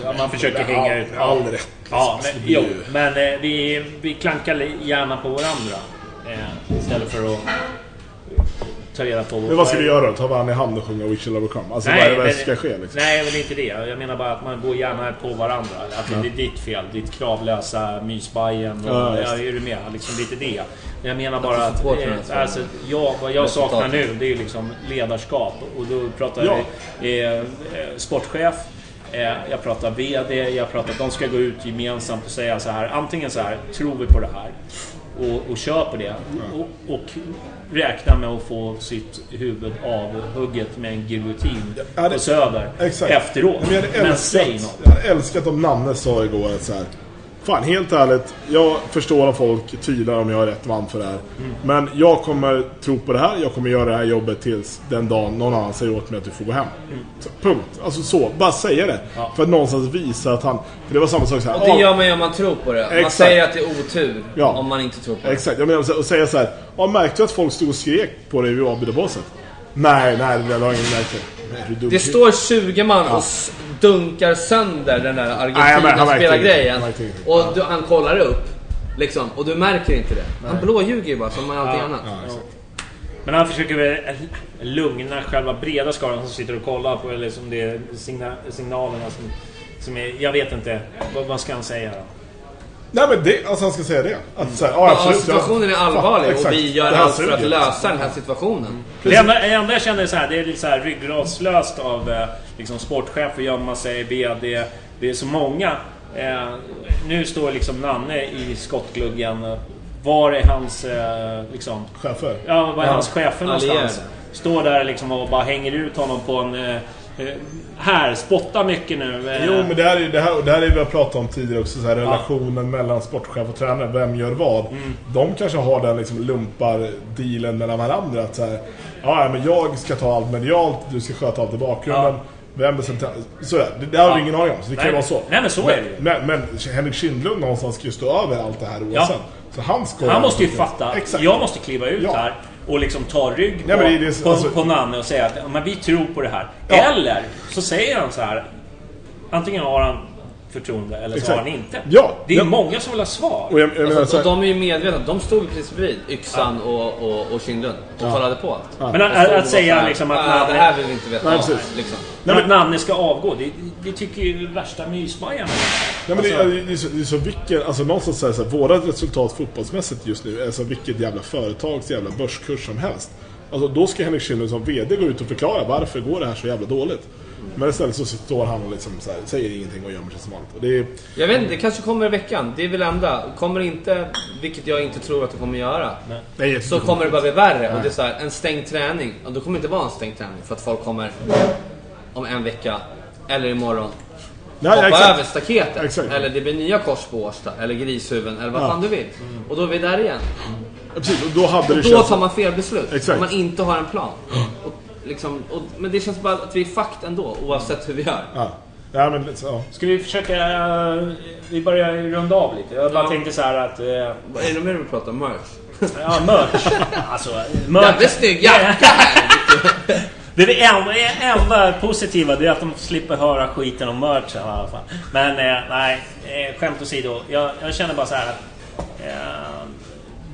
Ja, man försöker All- hänga ut. all rätt. Ja, men, jo, men eh, vi, vi klankar gärna på varandra. Eh, istället för att ta reda på... Men vad ska vi göra då? Ta varandra i hand och sjunga We shall overcome? Alltså vad är det vad men- ska ske liksom? Nej, men inte det. Jag menar bara att man går gärna på varandra. Att det är ditt fel. Ditt kravlösa mysbajen. Och, Ja, ja, det. är du med? Liksom lite det. Men jag menar bara att... supporten Eh, alltså. jag, vad jag saknar nu, det är liksom ledarskap. Och då pratar Ja. vi eh, eh, sportchef. Eh, jag pratar VD, jag pratar att de ska gå ut gemensamt och säga så här. Antingen så här, tror vi på det här? Och, och kör på det. Och, och räkna med att få sitt huvud avhugget med en giljotin på Söder Exakt. efteråt. Men, jag hade Men älskat, säg något. jag hade älskat om Nanne sa igår att så här. Fan, helt ärligt. Jag förstår om folk tvivlar om jag är rätt man för det här. Mm. Men jag kommer tro på det här. Jag kommer göra det här jobbet tills den dagen någon annan säger åt mig att du får gå hem. Så, punkt. Alltså så. Bara säga det. Mm. Ja. För att någonstans visa att han... För det var samma sak så här. Och det "Ah, gör man ju om man tror på det. Man Exakt. säger att det är otur Ja. om man inte tror på det. Exakt, jag menar och säga så här. Ja, märkte du att folk stod och skrek på dig vid avbytarbåset? Nej, nej, det var ingen du dum? Det står 20 man och s- dunkar sönder den där Argentina-spelargrejen. Och du, han kollar upp. Liksom, och du märker inte det. Han blåljuger ju bara som med allting annat. Ja. Men han försöker väl lugna själva breda skaran som sitter och kollar på eller som det är signa signalerna som, som är... Jag vet inte. Vad, vad ska han säga då? Nej men det, alltså han ska säga det. Att så här, ja, Ja, absolut. situationen är ja, allvarlig fan, och vi gör allt för att lösa den här situationen. Det enda, det enda jag känner är så här, det är lite så här ryggradslöst av eh, liksom sportchef att gömma sig, VD. Det är så många. Eh, nu står liksom Nanne i skottgluggen. Var är hans eh, liksom... Chefer. Ja, var är Ja, hans chefer någonstans? allierade. Står där liksom och bara hänger ut honom på en... Eh, här, spotta mycket nu. Eh, Jo men det här är det här, det här är vi har pratat om tidigare också, så här, relationen mellan sportchef och tränare, vem gör vad? Mm. De kanske har den liksom lumpar-dealen mellan varandra. Att så här, ja men jag ska ta allt medialt, du ska sköta allt i bakgrunden. Ja. Vem bestämmer? Så är det, det har vi Ja. ingen aning om, så det kan Nej, ju vara så. nej, men så är det ju. Men, men Henrik Kindlund någonstans ska ju stå över allt det här oavsett. Så han Han måste ju fatta. Exakt. Jag måste kliva ut Ja. här och liksom ta rygg på, Nej, det på, alltså- på Nanne och säga att men vi tror på det här. Ja. Eller så säger han så här. Antingen har han förtroende eller så Exakt. har han inte. Ja, Det är ja. många som vill ha svar. Och jag, jag menar, Alltså, så och de är ju medvetna. De stod ju precis bredvid Yxan och, och, och Kindlund och kollade på allt. Men Och att, att var säga här, liksom att "Ah, Det Nanne, här vill vi inte veta Nej, precis. Liksom. men att Nanne ska avgå, det, det tycker ju värsta mysbajarna. Nej, men det, Alltså- är- det, är så, det är så vilken, alltså någonstans säger så här, våra resultat fotbollsmässigt just nu är som vilket jävla företags jävla börskurs som helst. Alltså då ska Henrik Kindlund som VD gå ut och förklara varför går det här så jävla dåligt. Men istället så står han och liksom så här, säger ingenting och gömmer sig som vanligt. Och det är, Jag vet inte, det kanske kommer i veckan. Det är väl enda. Kommer inte, vilket jag inte tror att det kommer göra. nej, Så kommer det bara bli värre. Och det är så här, en stängd träning. Och då kommer det inte vara en stängd träning. För att folk kommer om en vecka. Eller imorgon. Nej, hoppa exakt. över staketet. Exakt. Eller det blir nya kors på Årsta. Eller Grishuven. Eller vad Ja. fan du vill. Och då är vi där igen. Ja, precis, och då hade det Och då känts... tar man fel beslut. Exakt. Om man inte har en plan. Och liksom, och, men det känns bara att vi är fakt ändå. Oavsett hur vi gör. Ja. Ja, men så. Ska vi försöka... eh, vi börjar runda av lite. Jag bara Ja. tänkte så här att... eh, Vad är det mer du vill prata om? Merch? ja, merch. alltså, merch. Jävligt snygg jacka här! Det är det enda, enda positiva, det är att de slipper höra skiten om merchen i alla fall. Men eh, nej, eh, skämt åsido. Jag, jag känner bara så här att... Eh,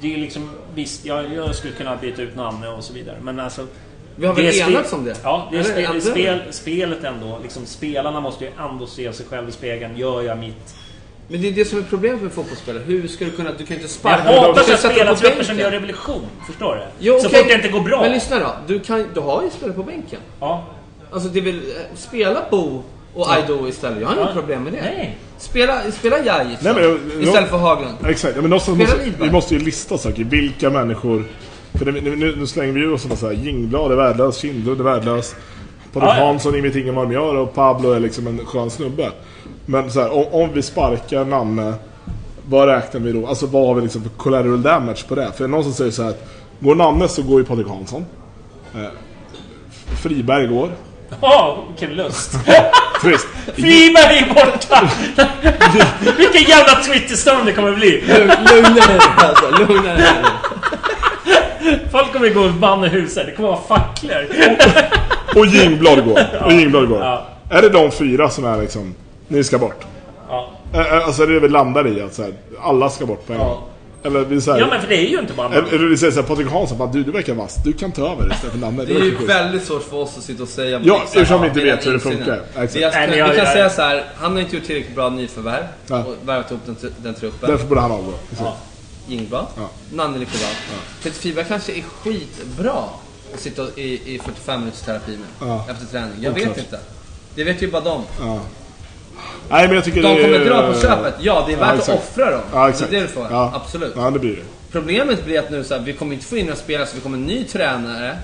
det är liksom... Visst, jag, jag skulle kunna byta ut namn och så vidare. Men alltså... Vi har väl det spe- enats om det? Ja, det är spel, ändå? spel, spelet ändå. Liksom, spelarna måste ju ändå se sig själv i spegeln. Gör jag mitt? Men det är det som är problemet med fotbollsspelare. Hur ska du kunna... Du kan inte Jag sparka hatar Du ska så sätta på spelartrupper bänken. som gör revolution. Förstår du? Jo, så okej. fort det inte går bra. Men lyssna då. Du, kan, du har ju spelare på bänken. Ja. Alltså det vill... Spela Bo och Aido istället. Jag har inget Ja. problem med det. Nej. Spela, spela Jajic Nej, men jag- istället för Haglund. Exakt, ja, men Spela måste, vi måste ju lista saker. Vilka människor... För det, nu, nu, nu slänger vi ju oss sådana så här, Jingblad är värdelös, Kindlund är värdelös. Patrik Ja, ja. Hansson vet ingen vad de gör och Pablo är liksom en skön snubbe. Men så här, om, om vi sparkar Nanne, vad räknar vi då? Alltså vad har vi liksom för collateral damage på det? För någon som säger så här att går Nanne så går ju Patrik Hansson. Eh, Friberg går. Åh, vilken lust. Trist. Friberg är borta! Vilken jävla Twitterstorm det kommer bli. Lugna dig alltså. Lugna dig. Folk kommer gå och banna huset. Det kommer vara facklor. Och Jingblad går. Och Jingblad går. Ja. Är det de fyra som är liksom, ni ska bort? Ja. Alltså det vi landar i att så här, alla ska bort på en gång. Eller vi säger, ja, men för det är ju inte bara eller, eller vi säger såhär, Patrik Hansson, bara, du, du verkar vass, du kan ta över istället för Nanne. Det är verkar ju väldigt svårt för oss att sitta och säga Ja, exakt eftersom vi inte vet hur det funkar. Exakt. Vi, Nej, kan jag- säga så här. han har inte gjort tillräckligt bra nyförvärv Nej. och värvat ihop den, den truppen. Därför borde han avgå. Precis. Jingblad, Ja. Nanne Nicolao. Peter Friberg kanske är skitbra att sitta i, i 45 minuters terapi med Ja. efter träning. Jag Oklart. vet inte. Det vet ju bara de. Ja. Nej men jag tycker De det kommer är- dra på köpet. Ja, det är värt att exakt. offra dem. Ja, exakt. Det är det du får. Ja. Absolut. Ja, det blir det. Problemet blir att nu så här, vi kommer inte få in några spelare så vi kommer en ny tränare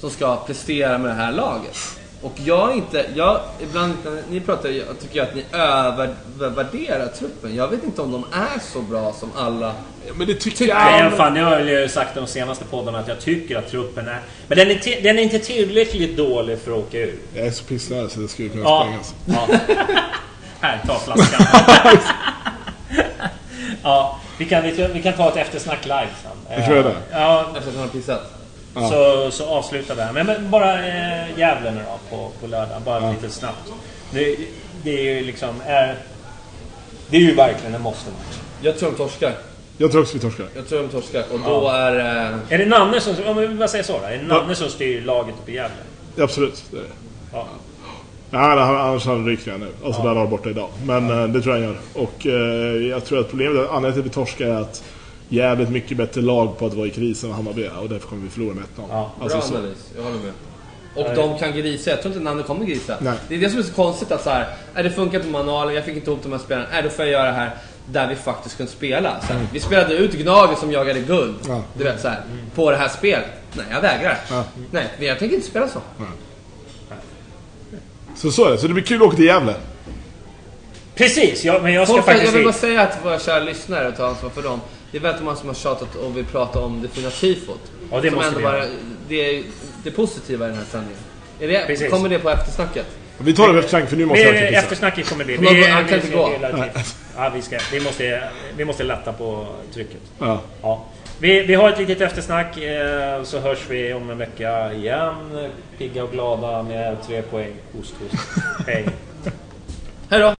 som ska prestera med det här laget. Och jag är inte, jag, ibland när ni pratar, jag tycker att ni övervärderar truppen. Jag vet inte om de är så bra som alla. Ja, men det tycker Nej, jag. fan, det har jag ju sagt de senaste poddarna att jag tycker att truppen är... Men den är, den är inte tillräckligt dålig för att åka ur. Jag är så pissnödig så det skulle kunna Ja. sprängas. ja. Här, ta flaskan. ja, vi kan, vi, kan- vi kan ta ett eftersnack live sen. Får göra det. Ja, Efter att han har pissat. Så, så avslutar vi här. Men, men bara eh, Gävle nu då på, på lördag. Bara lite snabbt. Det, det är ju liksom... Är, det är ju verkligen en måste-match. Jag tror de torskar. Jag tror också vi torskar. Jag tror de torskar. Och då är... Eh, Är det Nanne som... Om vi bara säger så då. Är det Nanne som styr laget uppe i Gävle? Absolut. Det är det. Ja. Ja, han- annars hade han rykt redan nu. Alltså, där har han borta idag. Men eh, det tror jag han gör. Och eh, jag tror att problemet, anledningen till att vi torskar är att jävligt mycket bättre lag på att vara i kris än Hammarby. Och därför kommer vi förlora med 1-0. Ja, bra alltså, så, analys. Jag håller med. Och de kan grisa. Jag tror inte Nanne kommer grisa. Nej. Det är det som är så konstigt att så här, är det funkar på manualen, jag fick inte ihop de här spelarna. Nej, då får jag göra det här där vi faktiskt kunde spela. Så här, Vi spelade ut Gnager som jagade guld. Ja. Du vet så här, på det här spelet. Nej, jag vägrar. Ja. Nej, men jag tänker inte spela så. så så är det. Så det blir kul att åka till Gävle. Precis, ja, men jag ska Folk, faktiskt... jag vill bara säga att våra kära lyssnare och ta ansvar för dem. Det är väldigt många som har tjatat och vill prata om det fina tifot. Ja, det som måste ändå vi bara, göra. det är det positiva i den här sändningen. Är det, Precis. kommer det på eftersnacket? Vi tar det efter tanke för nu måste jag eftersnacket kommer bli... Men Vi, han kan vi, inte gå. ja, vi, ska, vi, måste, vi måste lätta på trycket. Ja. Ja. Vi, vi har ett litet eftersnack, eh, så hörs vi om en vecka igen. Pigga och glada med tre poäng. Host, host. Hej. Hej då!